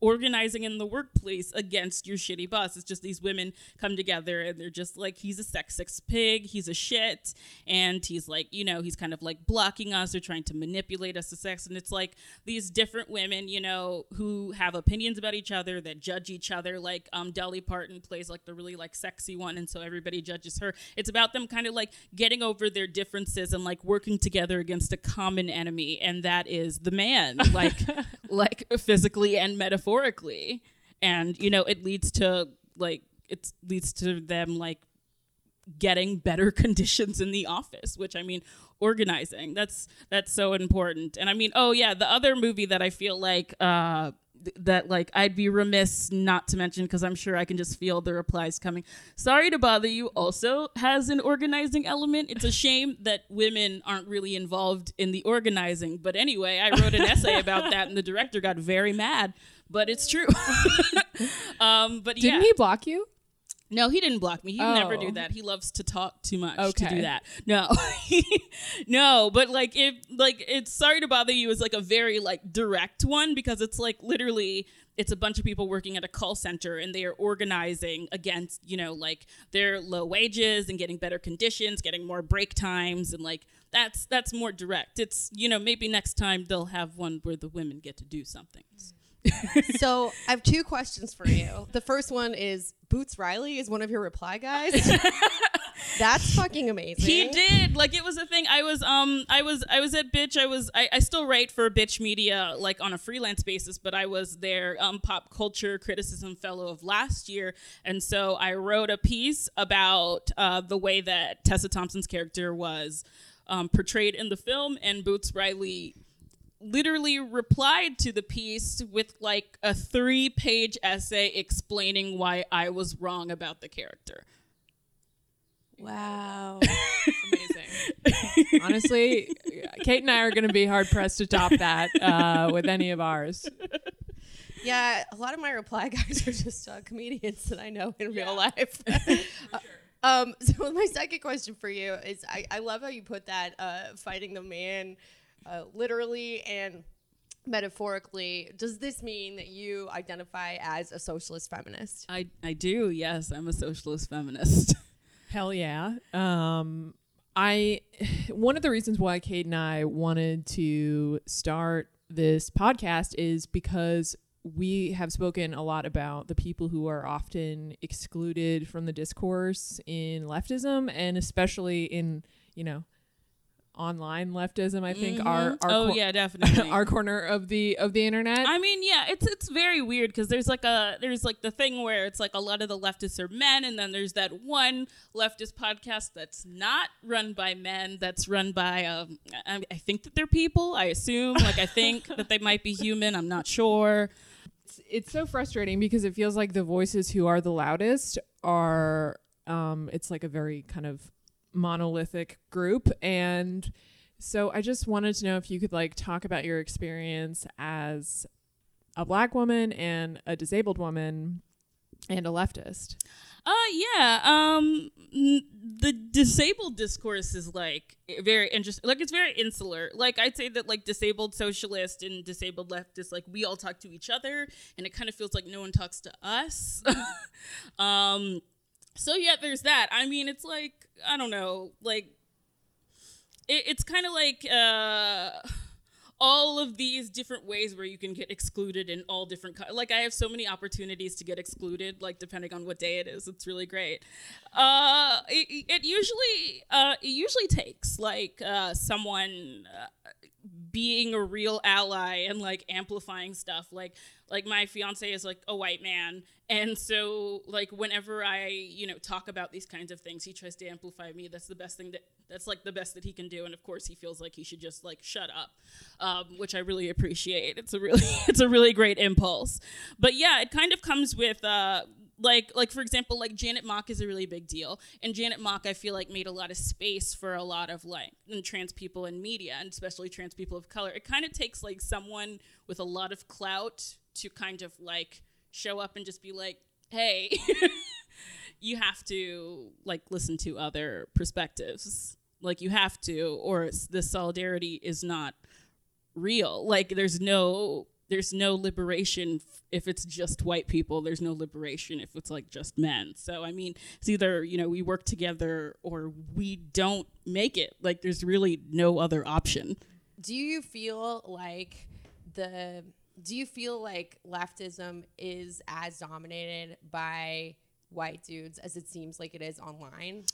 organizing in the workplace against your shitty boss. It's just these women come together and they're just like, he's a sexist pig, he's a shit, and he's like, you know, he's kind of like blocking us or trying to manipulate us to sex. And it's like these different women, you know, who have opinions about each other that judge each other. Like um, Dolly Parton plays like the really like sexy one, and so everybody judges her. It's about them kind of like getting over their differences and like working together against a common enemy, and that is the man, like [laughs] like physically and metaphorically. And you know, it leads to like it leads to them like getting better [laughs] conditions in the office which i mean organizing that's that's so important. And i mean oh yeah the other movie that i feel like uh th- that like I'd be remiss not to mention because I'm sure I can just feel the replies coming. Sorry to bother you also has an organizing element. It's a shame that women aren't really involved in the organizing. But anyway, I wrote an essay about that and the director got very mad. But it's true. [laughs] um, but Didn't yeah. he block you? No, he didn't block me. Never Oh. do that. He loves to talk too much to do that. No, [laughs] no, but like if like it's sorry to bother you is like a very like direct one because it's like literally it's a bunch of people working at a call center and they are organizing against you know like their low wages and getting better conditions, getting more break times and like that's that's more direct. It's you know maybe next time they'll have one where the women get to do something. [laughs] so I have two questions for you. The first one is Boots Riley is one of your reply guys. [laughs] That's fucking amazing. He did. Like it was a thing. I was um I was I was at Bitch. I was I, I still write for Bitch Media like on a freelance basis, but I was their um pop culture criticism fellow of last year. And so I wrote a piece about uh the way that Tessa Thompson's character was um, portrayed in the film and Boots Riley literally replied to the piece with like a three page essay explaining why I was wrong about the character. Wow. [laughs] Amazing. [laughs] Honestly, Kate and I are going to be hard pressed to top that uh, with any of ours. Yeah, a lot of my reply guys are just uh, comedians that I know in real life. [laughs] Uh, um, so my second question for you is: I, I love how you put that uh, fighting the man, uh, literally and metaphorically. Does this mean that you identify as a socialist feminist? I, I do, yes. I'm a socialist feminist. [laughs] Hell yeah. Um, I [sighs] one of the reasons why Kate and I wanted to start this podcast is because we have spoken a lot about the people who are often excluded from the discourse in leftism and especially in, you know, online leftism. I think our, our oh cor- yeah, [laughs] definitely. our corner of the of the internet. I mean, yeah, it's it's very weird because there's like a there's like the thing where it's like a lot of the leftists are men, and then there's that one leftist podcast that's not run by men, that's run by um, I, I think that they're people. I assume, like I think [laughs] that they might be human. I'm not sure. it's, it's so frustrating because it feels like the voices who are the loudest are um it's like a very kind of monolithic group and so I just wanted to know if you could like talk about your experience as a black woman and a disabled woman and a leftist. Uh yeah. Um n- the disabled discourse is like very interesting. Like it's very insular. Like I'd say that like disabled socialist and disabled leftist like we all talk to each other and it kind of feels like no one talks to us. [laughs] um so yeah, there's that. I mean, it's like I don't know, like it, it's kind of like uh all of these different ways where you can get excluded in all different co- like i have so many opportunities to get excluded like depending on what day it is it's really great. Uh it, it usually uh it usually takes like uh someone uh, being a real ally and like amplifying stuff like like my fiance is like a white man and so like whenever i you know talk about these kinds of things he tries to amplify me. That's the best thing that that's like the best that he can do. And of course he feels like he should just like shut up um, which i really appreciate. It's a really [laughs] it's a really great impulse. But yeah it kind of comes with uh like like for example like janet mock is a really big deal. And janet mock i feel like made a lot of space for a lot of like trans people in media and especially trans people of color. It kind of takes like someone with a lot of clout to kind of like show up and just be like hey [laughs] you have to like listen to other perspectives. Like you have to or the solidarity is not real. Like there's no there's no liberation if it's just white people. There's no liberation if it's like just men. So i mean it's either you know we work together or we don't make it. Like there's really no other option. Do you feel like the do you feel like leftism is as dominated by white dudes as it seems like it is online?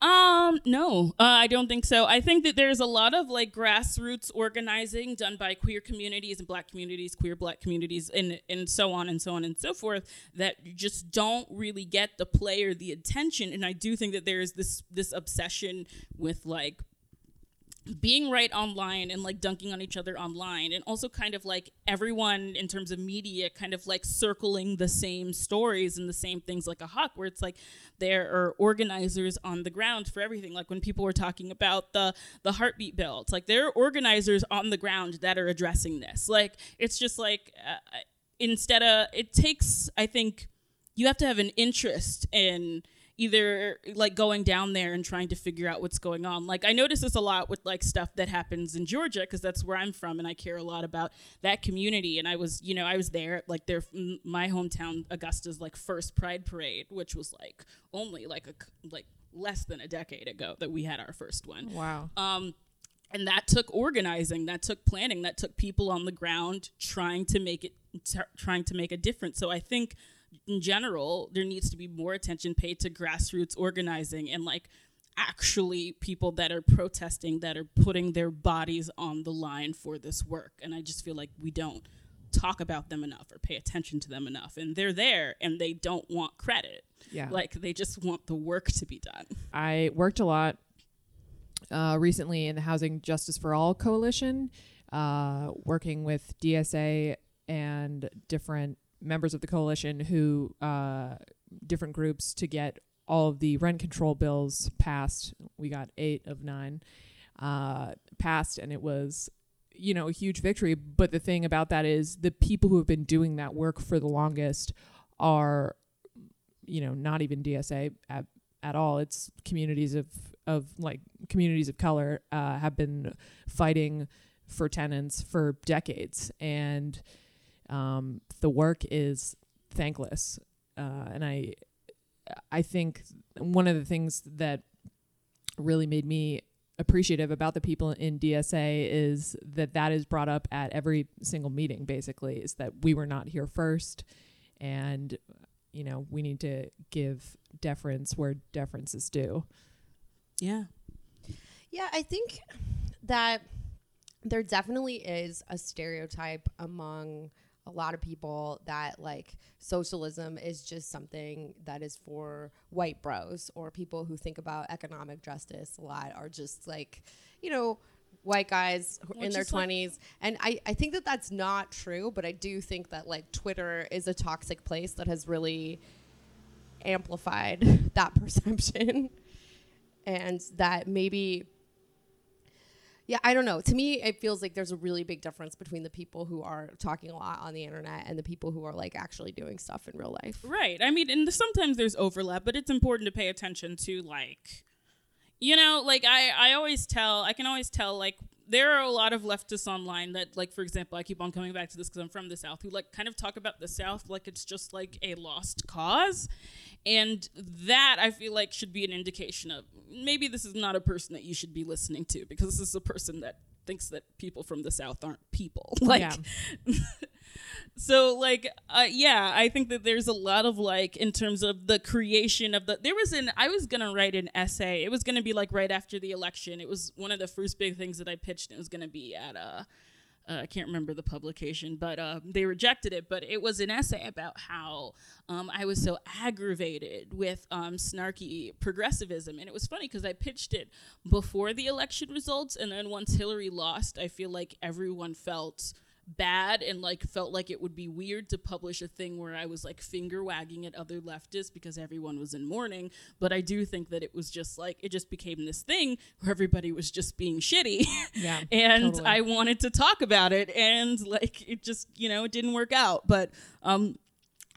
Um, no, uh, I don't think so. I think that there's a lot of like grassroots organizing done by queer communities and black communities, queer black communities, and and so on and so on and so forth that just don't really get the play or the attention. And I do think that there is this this obsession with like being right online and like dunking on each other online and also kind of like everyone in terms of media kind of like circling the same stories and the same things like a hawk where it's like there are organizers on the ground for everything. Like when people were talking about the the heartbeat bill it's like there are organizers on the ground that are addressing this. Like it's just like uh, instead of it takes i think you have to have an interest in either like going down there and trying to figure out what's going on. Like I notice this a lot with like stuff that happens in Georgia because that's where I'm from and I care a lot about that community. And I was, you know, I was there like their my hometown Augusta's like first Pride parade, which was like only like a like less than a decade ago that we had our first one. Wow. Um, and that took organizing that took planning that took people on the ground trying to make it t- trying to make a difference so i think in general, there needs to be more attention paid to grassroots organizing and like actually people that are protesting that are putting their bodies on the line for this work. And I just feel like we don't talk about them enough or pay attention to them enough. And they're there and they don't want credit. Yeah. Like they just want the work to be done. I worked a lot uh, recently in the Housing Justice for All Coalition, uh, working with DSA and different members of the coalition who uh, different groups to get all of the rent control bills passed. We got eight of nine uh, passed, and it was you know a huge victory. But the thing about that is the people who have been doing that work for the longest are you know not even DSA at, at all. It's communities of of like communities of color uh, have been fighting for tenants for decades and um, the work is thankless, uh, and I I think one of the things that really made me appreciative about the people in DSA is that that is brought up at every single meeting. Basically, is that we were not here first, and you know we need to give deference where deference is due. Yeah. Yeah, I think that there definitely is a stereotype among a lot of people that like socialism is just something that is for white bros or people who think about economic justice a lot are just like, you know, white guys Which in their 20s. Like and I, I think that that's not true, but I do think that like Twitter is a toxic place that has really amplified [laughs] that perception. and that maybe yeah, I don't know. To me, it feels like there's a really big difference between the people who are talking a lot on the internet and the people who are like actually doing stuff in real life. Right. I mean, and sometimes there's overlap, but it's important to pay attention to like you know, like I I always tell, I can always tell like there are a lot of leftists online that like for example, I keep on coming back to this cuz I'm from the south who like kind of talk about the south like it's just like a lost cause. And that I feel like should be an indication of maybe this is not a person that you should be listening to because this is a person that thinks that people from the South aren't people. [laughs] like, yeah. [laughs] so like, uh, yeah, I think that there's a lot of like in terms of the creation of the. There was an I was gonna write an essay. It was gonna be like right after the election. It was one of the first big things that I pitched. It was gonna be at a. Uh, uh, I can't remember the publication, but uh, they rejected it. But it was an essay about how um, I was so aggravated with um, snarky progressivism. And it was funny because I pitched it before the election results. And then once Hillary lost, I feel like everyone felt bad and like felt like it would be weird to publish a thing where I was like finger wagging at other leftists because everyone was in mourning. But I do think that it was just like it just became this thing where everybody was just being shitty. [laughs] Yeah. and totally. I wanted to talk about it and like it just, you know, it didn't work out. But um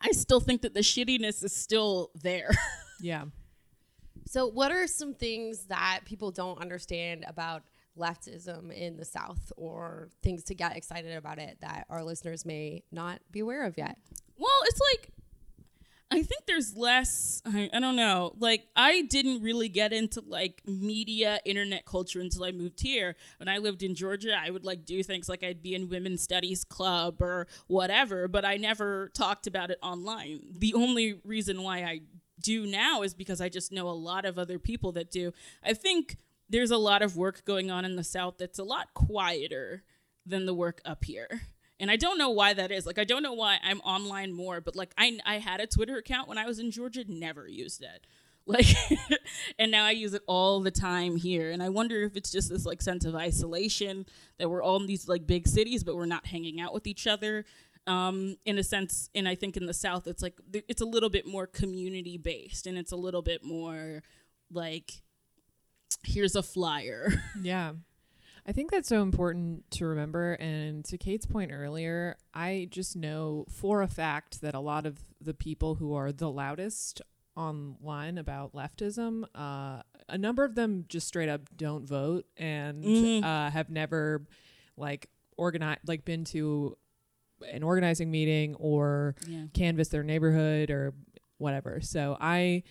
I still think that the shittiness is still there. [laughs] yeah. So what are some things that people don't understand about leftism in the South or things to get excited about it that our listeners may not be aware of yet? Well, it's like I think there's less. I, I, don't know. Like I didn't really get into like media, internet culture until I moved here. When I lived in Georgia, I would like do things like I'd be in women's studies club or whatever, but I never talked about it online. The only reason why I do now is because I just know a lot of other people that do. I think there's a lot of work going on in the South that's a lot quieter than the work up here. And I don't know why that is. Like I don't know why I'm online more, but like I I had a Twitter account when I was in Georgia, never used it. [laughs] Like, and now I use it all the time here. And I wonder if it's just this like sense of isolation that we're all in these like big cities, but we're not hanging out with each other. Um, in a sense, and I think in the South, it's like it's a little bit more community based, and it's a little bit more like, here's a flyer. [laughs] Yeah. I think that's so important to remember. And to Kate's point earlier, I just know for a fact that a lot of the people who are the loudest online about leftism, uh, a number of them just straight up don't vote and Mhm. uh, have never like organized, like been to an organizing meeting or yeah. canvass their neighborhood or whatever. So I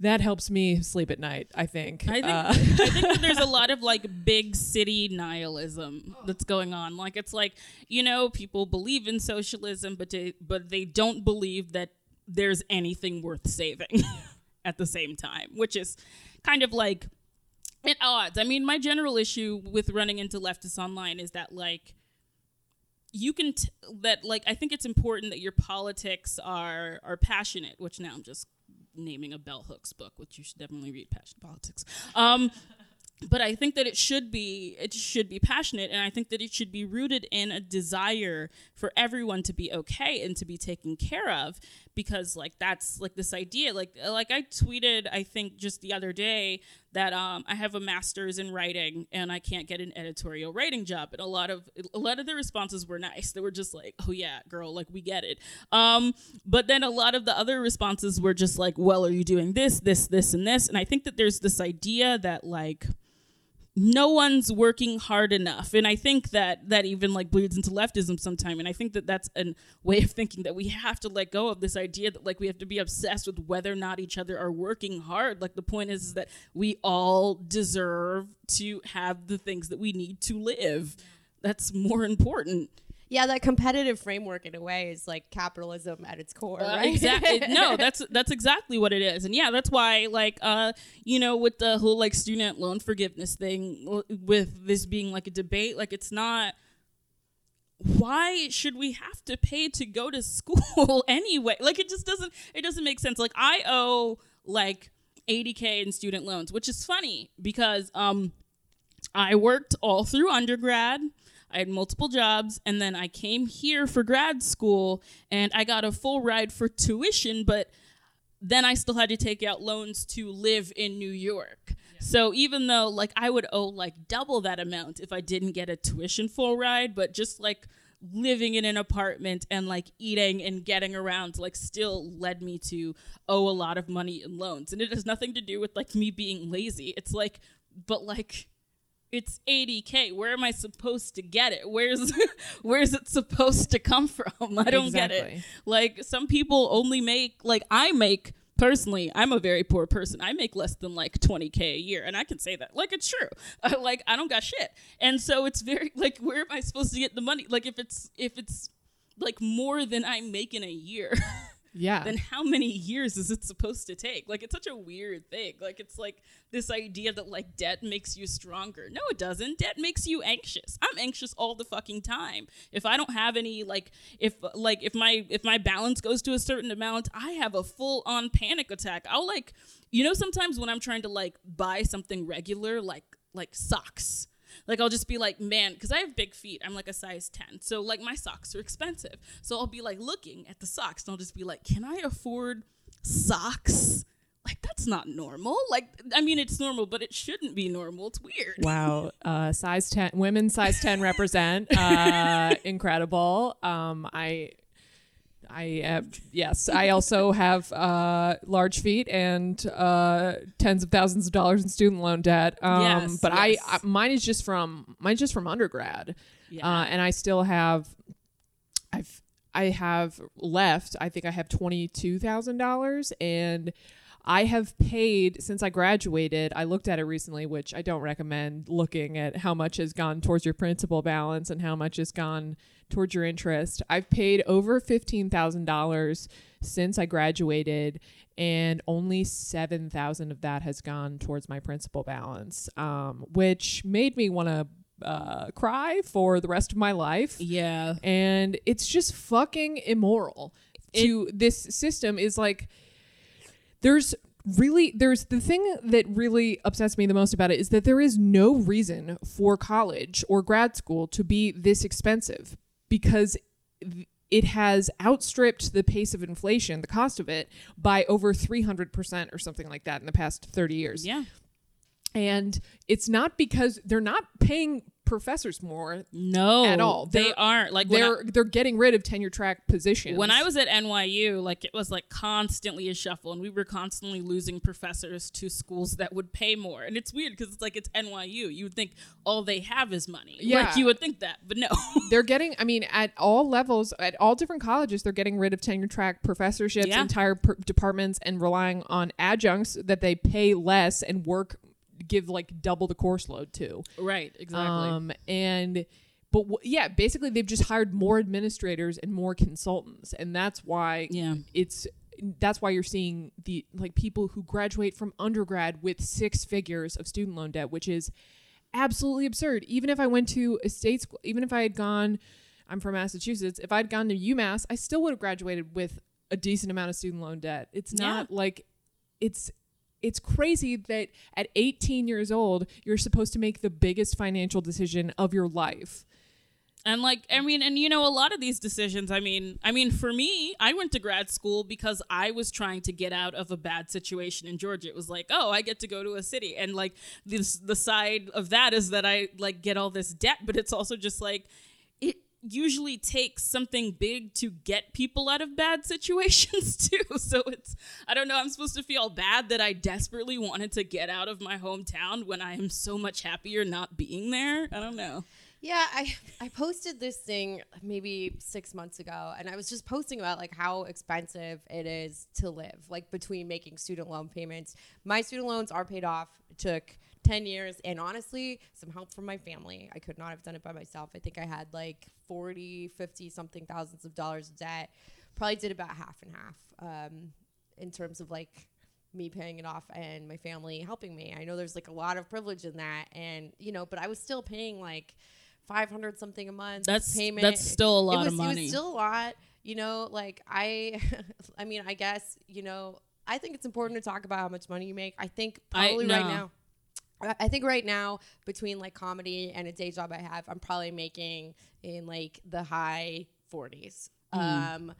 that helps me sleep at night. I think. I think Uh, [laughs] I think that there's a [laughs] lot of like big city nihilism that's going on. Like it's like you know people believe in socialism, but they, but they don't believe that there's anything worth saving [laughs] at the same time, which is kind of like at odds. I mean, my general issue with running into leftists online is that like you can t- that like I think it's important that your politics are are passionate, which now I'm just naming a bell hooks book, which you should definitely read, Passion Politics. Um, [laughs] but I think that it should be it should be passionate, and I think that it should be rooted in a desire for everyone to be okay and to be taken care of, because like that's like this idea, like like I tweeted, I think just the other day that um, I have a master's in writing and I can't get an editorial writing job, and a lot of a lot of the responses were nice. They were just like, "Oh yeah, girl, like we get it." Um, but then a lot of the other responses were just like, "Well, are you doing this, this, this, and this?" And I think that there's this idea that like no one's working hard enough. And i think that that even like bleeds into leftism sometime. And i think that that's a way of thinking that we have to let go of this idea that like we have to be obsessed with whether or not each other are working hard. Like the point is, is that we all deserve to have the things that we need to live. That's more important Yeah, that competitive framework in a way is like capitalism at its core, Uh, right? Exactly. No, [laughs] that's that's exactly what it is, and yeah, that's why like uh you know with the whole like student loan forgiveness thing with this being like a debate, like it's not. Why should we have to pay to go to school [laughs] anyway? Like it just doesn't it doesn't make sense. Like I owe like 80k in student loans, which is funny because um I worked all through undergrad. I had multiple jobs, and then I came here for grad school, and I got a full ride for tuition, but then I still had to take out loans to live in New York. So even though like I would owe like double that amount if I didn't get a tuition full ride, but just like living in an apartment and like eating and getting around like still led me to owe a lot of money in loans. And it has nothing to do with like me being lazy. It's like but like it's 80k where am i supposed to get it? Where's [laughs] where's it supposed to come from? [laughs] I don't get it. Like some people only make like i make personally i'm a very poor person. I make less than like 20k a year and i can say that. Like it's true. [laughs] Like i don't got shit. And so it's very like where am i supposed to get the money? Like if it's if it's like more than i make in a year yeah. then how many years is it supposed to take? Like it's such a weird thing. Like it's like this idea that like debt makes you stronger. No, it doesn't. Debt makes you anxious. I'm anxious all the fucking time. If I don't have any like if like if my if my balance goes to a certain amount, I have a full on panic attack. I'll like you know sometimes when I'm trying to like buy something regular like like socks like I'll just be like, man, because I have big feet. I'm like a size 10. So like my socks are expensive. So I'll be like looking at the socks and I'll just be like, can I afford socks? Like that's not normal. Like I mean it's normal, but it shouldn't be normal. It's weird. Wow. Uh, size 10, women size 10 represent. Uh, [laughs] incredible. Um, I, I, uh, yes, I also [laughs] have uh, large feet and uh, tens of thousands of dollars in student loan debt. Um, Yes, but yes. I, I, mine is just from, mine's just from undergrad. Yeah. Uh, and I still have, I've, I have left, I think I have $22,000 and I have paid since I graduated. I looked at it recently, which I don't recommend looking at how much has gone towards your principal balance and how much has gone towards your interest. I've paid over $15,000 since I graduated and only 7,000 of that has gone towards my principal balance, um, which made me want to uh, cry for the rest of my life yeah. and it's just fucking immoral to this system is like there's really there's the thing that really upsets me the most about it is that there is no reason for college or grad school to be this expensive because it has outstripped the pace of inflation, the cost of it, by over 300% or something like that in the past 30 years. Yeah. And it's not because they're not paying professors more No, at all. They They're- aren't. Like they're they're getting rid of tenure track positions. When I was at NYU, like it was like constantly a shuffle, and we were constantly losing professors to schools that would pay more. And it's weird because it's like it's NYU. You would think all they have is money. Yeah. Like you would think that, but no. [laughs] they're getting i mean at all levels at all different colleges they're getting rid of tenure track professorships Yeah. entire per- departments and relying on adjuncts that they pay less and work give like double the course load to right. Exactly. um and but w- yeah basically they've just hired more administrators and more consultants and that's why Yeah. it's that's why you're seeing the like people who graduate from undergrad with six figures of student loan debt which is absolutely absurd even if i went to a state school even if i had gone i'm from massachusetts if i'd gone to umass i still would have graduated with a decent amount of student loan debt it's Yeah. not like it's it's crazy that at 18 years old you're supposed to make the biggest financial decision of your life And like I mean, and you know, a lot of these decisions. I mean, I mean, for me, I went to grad school because I was trying to get out of a bad situation in Georgia. It was like, oh, I get to go to a city, and like this, the side of that is that I like get all this debt, but it's also just like usually takes something big to get people out of bad [laughs] situations too. So it's I don't know. I'm supposed to feel bad that I desperately wanted to get out of my hometown when I am so much happier not being there. I don't know. Yeah, I I posted this thing maybe six months ago, and I was just posting about like how expensive it is to live, like between making student loan payments. My student loans are paid off. It took ten years, and honestly, some help from my family. I could not have done it by myself. I think I had like 40, 50 something thousands of dollars of debt. Probably did about half and half um, in terms of like me paying it off and my family helping me. I know there's like a lot of privilege in that, and you know, but I was still paying like five hundred something a month. That's- payment. that's still a It lot of was- It money. was still a lot. You know, like I, [laughs] I mean, I guess you know, I think it's important to talk about how much money you make. I think I- probably right now. I think right now between like comedy and a day job I have, I'm probably making in like the high 40s. Mm. Um,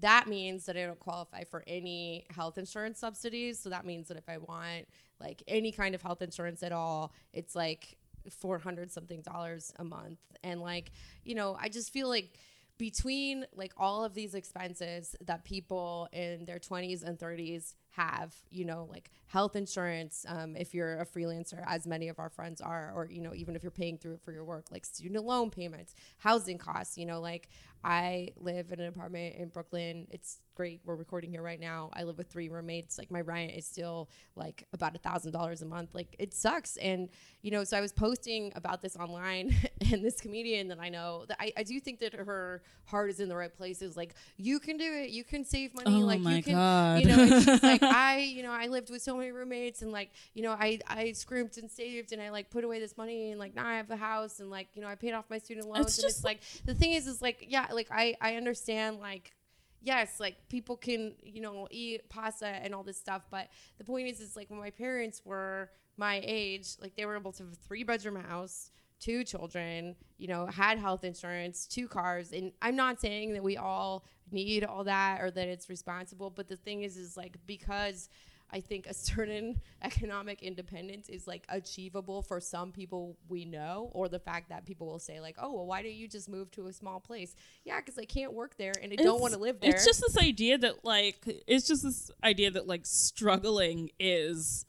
that means that I don't qualify for any health insurance subsidies. So that means that if I want like any kind of health insurance at all, it's like 400 something dollars a month. And like, you know, I just feel like between like all of these expenses that people in their 20s and 30s have, you know, like health insurance, um, if you're a freelancer, as many of our friends are, or, you know, even if you're paying through it for your work, like student loan payments, housing costs, you know, like I live in an apartment in Brooklyn. It's great. We're recording here right now. I live with three roommates. Like my rent is still like about a thousand dollars a month. Like it sucks. And, you know, so I was posting about this online [laughs] and this comedian that I know that I, I do think that her heart is in the right places. Like you can do it. You can save money. Oh like my you can, God. you know, and she's [laughs] like, I, you know, I lived with so many roommates and like, you know, I, I scrimped and saved and I like put away this money and like now I have a house and like, you know, I paid off my student loans. It's and just it's like, the thing is, is like, yeah, like I, I understand like, yes, like people can, you know, eat pasta and all this stuff. But the point is, is like when my parents were my age, like they were able to have a three bedroom house, two children, you know, had health insurance, two cars. And I'm not saying that we all need all that or that it's responsible. But the thing is, is like because I think a [laughs] certain economic independence is like achievable for some people we know, or the fact that people will say like, "Oh, well, why don't you just move to a small place?" Yeah, because I can't work there and I don't want to live there. It's just this idea that like it's just this idea that like struggling is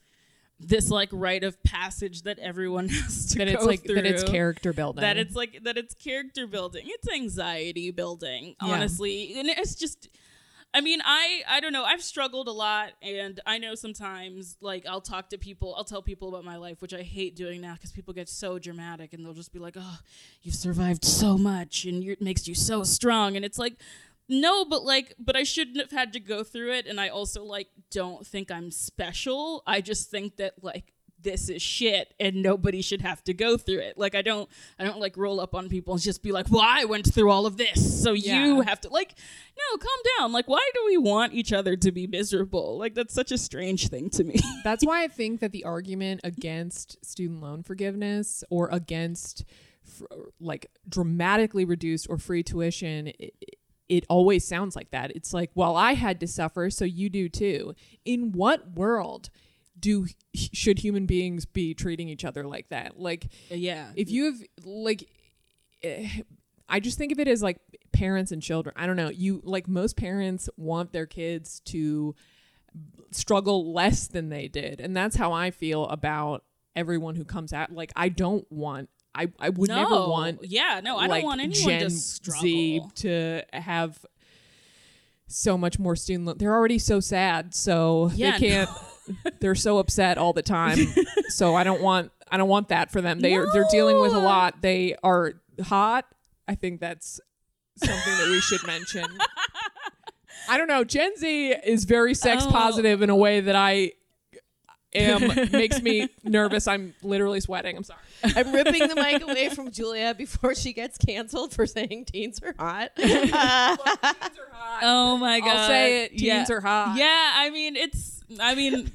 this like rite of passage that everyone [laughs] has to that go it's like through. that it's character building that it's like that it's character building it's anxiety building Yeah. honestly and it's just i mean i i don't know. I've struggled a lot and i know sometimes like i'll talk to people i'll tell people about my life which i hate doing now because people get so dramatic and they'll just be like oh you've survived so much and it makes you so strong. And it's like no but like but i shouldn't have had to go through it and i also like don't think i'm special. I just think that like this is shit and nobody should have to go through it. Like I don't I don't like roll up on people and just be like, "Well, I went through all of this, so you have to." Like, no, calm down. Like, why do we want each other to be miserable? Like that's such a strange thing to me. [laughs] That's why I think that the argument against student loan forgiveness or against fr- like dramatically reduced or free tuition, it, it always sounds like that. It's like, well, I had to suffer, so you do too. In what world do should human beings be treating each other like that? Like, yeah. if you have like eh, i just think of it as like parents and children i don't know you like most parents want their kids to struggle less than they did and that's how i feel about everyone who comes out like i don't want i, I would never want Yeah, no, I like don't want anyone Gen to Z struggle. to have so much more student loan. They're already so sad, so Yeah, they can't. [laughs] they're so upset all the time. [laughs] so I don't want. I don't want that for them. They are. They're dealing with a lot. They are hot. I think that's something that we should mention. [laughs] I don't know. Gen Z is very sex Oh. positive in a way that I am [laughs] makes me nervous. I'm literally sweating. I'm sorry. I'm ripping the mic away from Julia before she gets canceled for saying teens are hot. Uh, Oh my god. I'll say it. Teens yeah. are hot. Yeah, I mean it's I mean,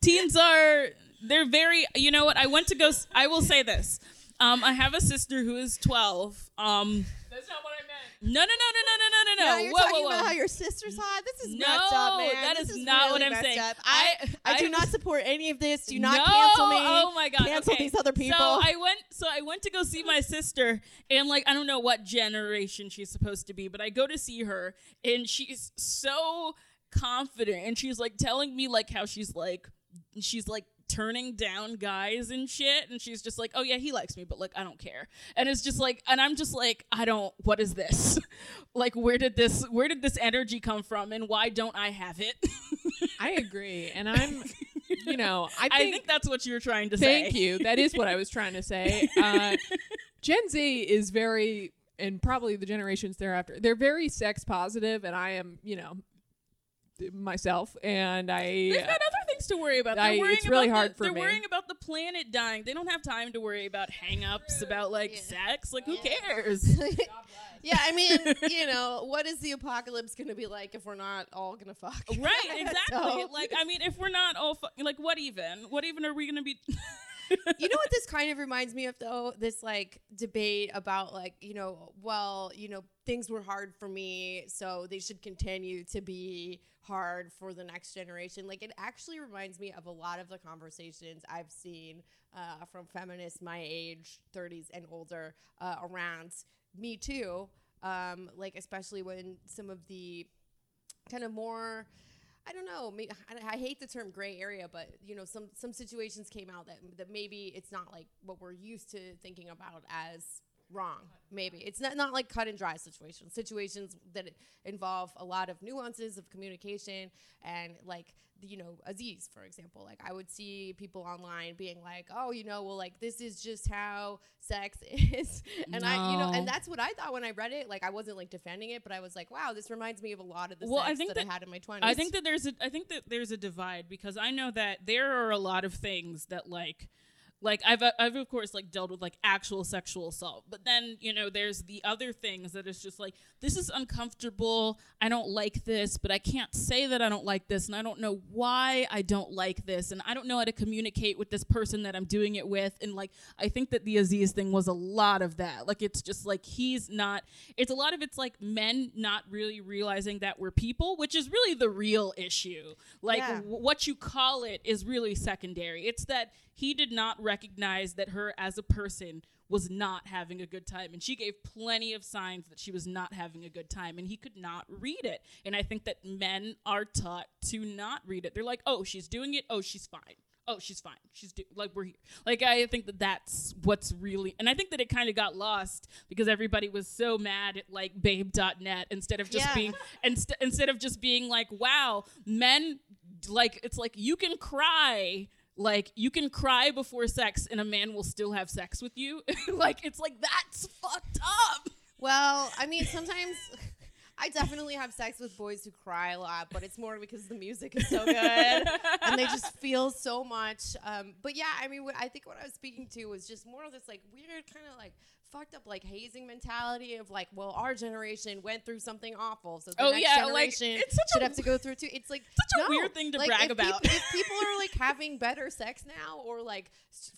teens are they're very. You know what? I went to go. I will say this. Um, I have a sister who is 12. Um, That's not what I meant. No, no, no, no, no, no, no, no. no you're whoa, talking whoa, whoa. about how your sister's hot. This is no, messed up, man. That is, is not really what I'm saying. Up. I, I, I do I, not support any of this. Do not no, cancel me. Oh my god, cancel okay. these other people. So I went. So I went to go see my sister, and like I don't know what generation she's supposed to be, but I go to see her, and she's so confident, and she's like telling me like how she's like she's like turning down guys and shit and she's just like oh yeah he likes me but like i don't care and it's just like and i'm just like i don't what is this [laughs] like where did this where did this energy come from and why don't i have it [laughs] I agree, and I'm, you know, I think, i think that's what you're trying to say thank you. That is what I was trying to say. [laughs] Uh, Gen Z is very, and probably the generations thereafter, they're very sex positive, and I am, you know, myself, and I. They've got other things to worry about. They're I- worrying it's really about hard the, for They're me. worrying about the planet dying. They don't have time to worry about hang-ups about like sex. Like who cares? [laughs] yeah, I mean, [laughs] you know, what is the apocalypse going to be like if we're not all going to fuck? right, [laughs] exactly. So- Like I mean, if we're not all fu- like, what even? What even are we gonna be? You know what this kind of reminds me of though? This like debate about like you know well you know things were hard for me so they should continue to be hard for the next generation. Like it actually reminds me of a lot of the conversations i've seen uh, from feminists my age 30s and older uh, around me too. Um, like especially when some of the kind of more I don't know. Maybe, I, I hate the term gray area, but you know, some some situations came out that that maybe it's not like what we're used to thinking about as wrong. Maybe it's not not like cut and dry situations. Situations that involve a lot of nuances of communication and like you know Aziz, for example. Like I would see people online being like, "Oh, you know, well, like this is just how sex [laughs] is," and I, you know, and that's what I thought when I read it. Like I wasn't like defending it, but I was like, "Wow, this reminds me of a lot of the Well, I think that, I that- had in my 20s. I think that there's a I think that there's a divide because I know that there are a lot of things that like like I've uh, I've of course like dealt with like actual sexual assault, but then you know there's the other things that is just like this is uncomfortable. I don't like this, but I can't say that I don't like this, and I don't know why I don't like this, and I don't know how to communicate with this person that I'm doing it with, and like I think that the Aziz thing was a lot of that. Like it's just like he's not. It's a lot of it's like men not really realizing that we're people, which is really the real issue. Like Yeah. w- what you call it is really secondary. It's that he did not recognize that her as a person was not having a good time. And she gave plenty of signs that she was not having a good time and he could not read it. And i think that men are taught to not read it. They're like oh she's doing it. Oh she's fine. Oh she's fine. She's do- like we're here like i think that that's what's really and i think that it kind of got lost because everybody was so mad at like babe.net instead of just Yeah. being [laughs] inst- instead of just being like wow men like it's like you can cry like you can cry before sex and a man will still have sex with you [laughs] like it's like that's fucked up Well, I mean, sometimes [laughs] I definitely have sex with boys who cry a lot, but it's more because the music is so good and they just [laughs] feel so much. Um, but yeah, I mean, what I think what I was speaking to was just more of this like weird kind of like fucked up like hazing mentality of like, well, our generation went through something awful, so the Oh, next yeah, like, generation it's such should a- have to go through too. It's like Such a no. weird thing to Like, brag if about. if people are like [laughs] having better sex now or like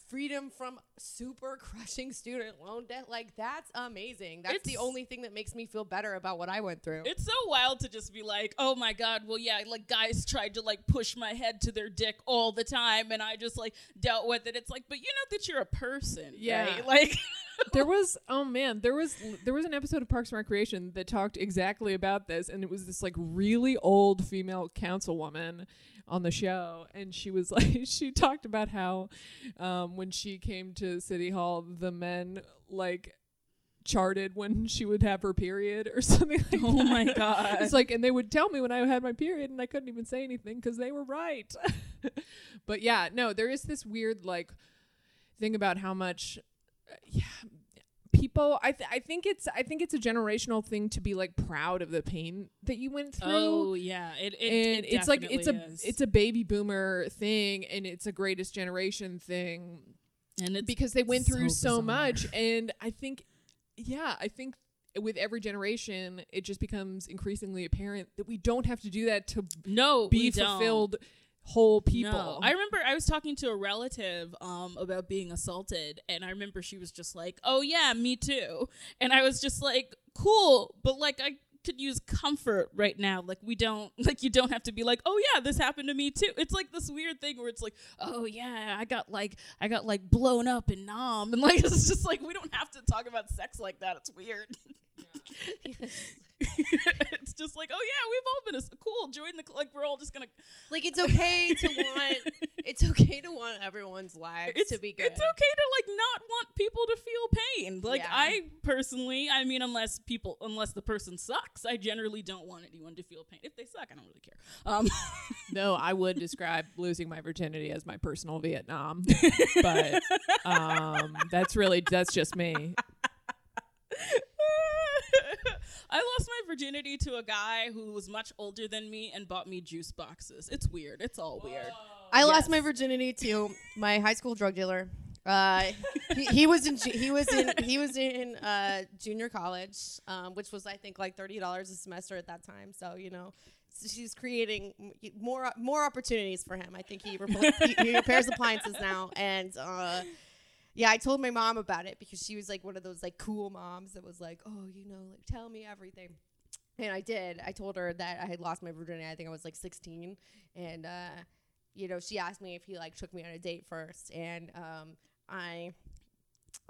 freedom from super crushing student loan debt, like that's amazing. That's the only thing that makes me feel better about what I went through. It's so wild to just be like, oh my god, well yeah, like guys tried to like push my head to their dick all the time, and I just like dealt with it. It's like, but you know that you're a person, Yeah. right? Like, [laughs] there was oh man there was there was an episode of parks and recreation that talked exactly about this and it was this like really old female councilwoman on the show and she was [laughs] like she talked about how um, when she came to city hall the men like charted when she would have her period or [laughs] something like Oh that. my God. it's like and they would tell me when i had my period and i couldn't even say anything because they were right [laughs] but yeah no there is this weird like thing about how much yeah people I, th- I think it's i think it's a generational thing to be like proud of the pain that you went through oh yeah, it, it, and it it's like it's a is. it's a baby boomer thing and it's a greatest generation thing and it's because they went through so so, bizarre. much and i think yeah i think with every generation it just becomes increasingly apparent that we don't have to do that to no be fulfilled don't. Fulfilled whole people No. I remember I was talking to a relative um, about being assaulted, and I remember she was just like, "Oh yeah, me too," and I was just like, "Cool," but like I could use comfort right now. Like we don't, [laughs] like you don't have to be like, "Oh yeah, this happened to me too." It's like this weird thing where it's like, "Oh yeah, I got like I got like blown up in Nam," [laughs] and like it's just like we don't have to talk about sex like that. It's weird. [laughs] [laughs] it's just like, oh yeah, we've all been a, cool. Join the cl- like we're all just gonna [laughs] like it's okay to [laughs] want it's okay to want everyone's lives it's, to be good. It's okay to like not want people to feel pain. Like Yeah. I personally, I mean, unless people, unless the person sucks, I generally don't want anyone to feel pain. If they suck, I don't really care. Um, no i would describe losing my virginity as my personal vietnam but um that's really that's just me I lost my virginity to a guy who was much older than me and bought me juice boxes. It's weird. It's all weird. I lost my virginity to my high school drug dealer. Uh, he, he was in ju- he was in he was in uh, junior college, um, which was I think like thirty dollars a semester at that time. So you know, s- she's creating more more opportunities for him. I think he repl- he, he repairs appliances now, and uh, yeah, I told my mom about it because she was like one of those like cool moms that was like, oh, you know, like tell me everything. And I did. I told her that I had lost my virginity. I think I was like 16, and uh, you know, she asked me if he like took me on a date first, and um, I.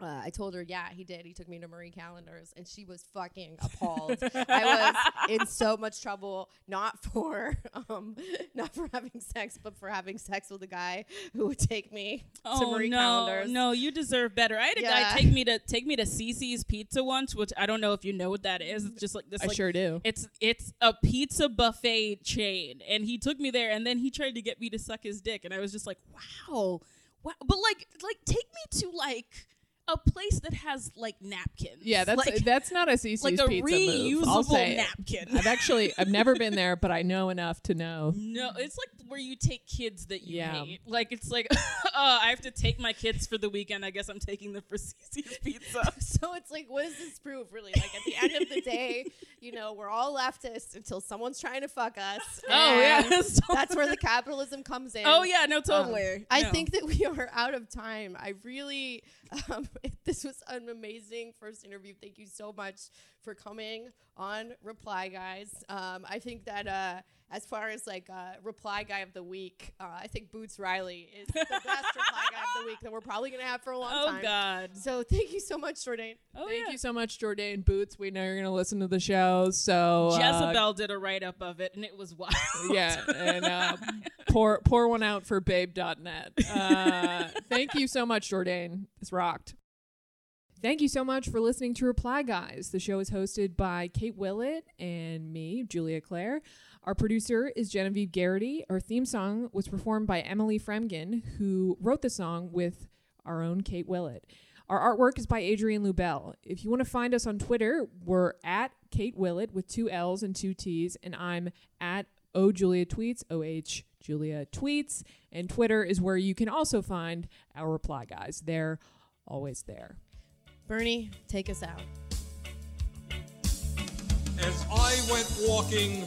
Uh, I told her, yeah, he did. He took me to Marie Callender's, and she was fucking appalled. I was [laughs] in so much trouble, not for, [laughs] um, not for having sex, but for having sex with a guy who would take me to Oh Marie no, Callender's. no, you deserve better. I had a Yeah. guy take me to take me to CiCi's Pizza once, which I don't know if you know what that is. It's just like this. i like, sure do It's it's a pizza buffet chain, and he took me there, and then he tried to get me to suck his dick, and I was just like, wow, wow. But like, like take me to like a place that has like napkins. yeah that's like, that's not a CiCi's like a pizza move i'll reusable say it. napkin. i've actually i've never been [laughs] there but i know enough to know No, it's like where you take kids that you Yeah. hate. Like it's like, oh, [laughs] I have to take my kids for the weekend. I guess I'm taking them for [laughs] CiCi's Pizza. so it's like, what does this prove, really? Like at the end of the day, you know, we're all leftists until someone's trying to fuck us. Oh, yeah. and So- that's where the capitalism comes in. Oh yeah, no, Um, totally. I think that we are out of time. I really, [laughs] um, this was an amazing first interview. Thank you so much for coming on Reply Guys. Um, I think that uh, as far as like uh, Reply Guy of the Week, uh, I think Boots Riley is the best Reply Guy of the Week that we're probably gonna have for a long Oh time. Oh God. So thank you so much, Jourdain. Oh Thank yeah. you so much, Jourdain Boots. We know you're gonna listen to the show, so uh, Jezebel did a write up of it, and it was wild. yeah, and uh, pour pour one out for Babe.net. Uh, [laughs] thank you so much, Jourdain. This rocked. Thank you so much for listening to Reply Guys. The show is hosted by Kate Willett and me, Julia Claire. Our producer is Genevieve Garrity. Our theme song was performed by Emily Fremgen, who wrote the song with our own Kate Willett. Our artwork is by Adrian Lubell. If you want to find us on Twitter, we're at Kate Willett with two L's and two T's, and I'm at O Julia Tweets, O H Julia Tweets. And Twitter is where you can also find our reply guys. They're always there. Bernie, take us out. As I went walking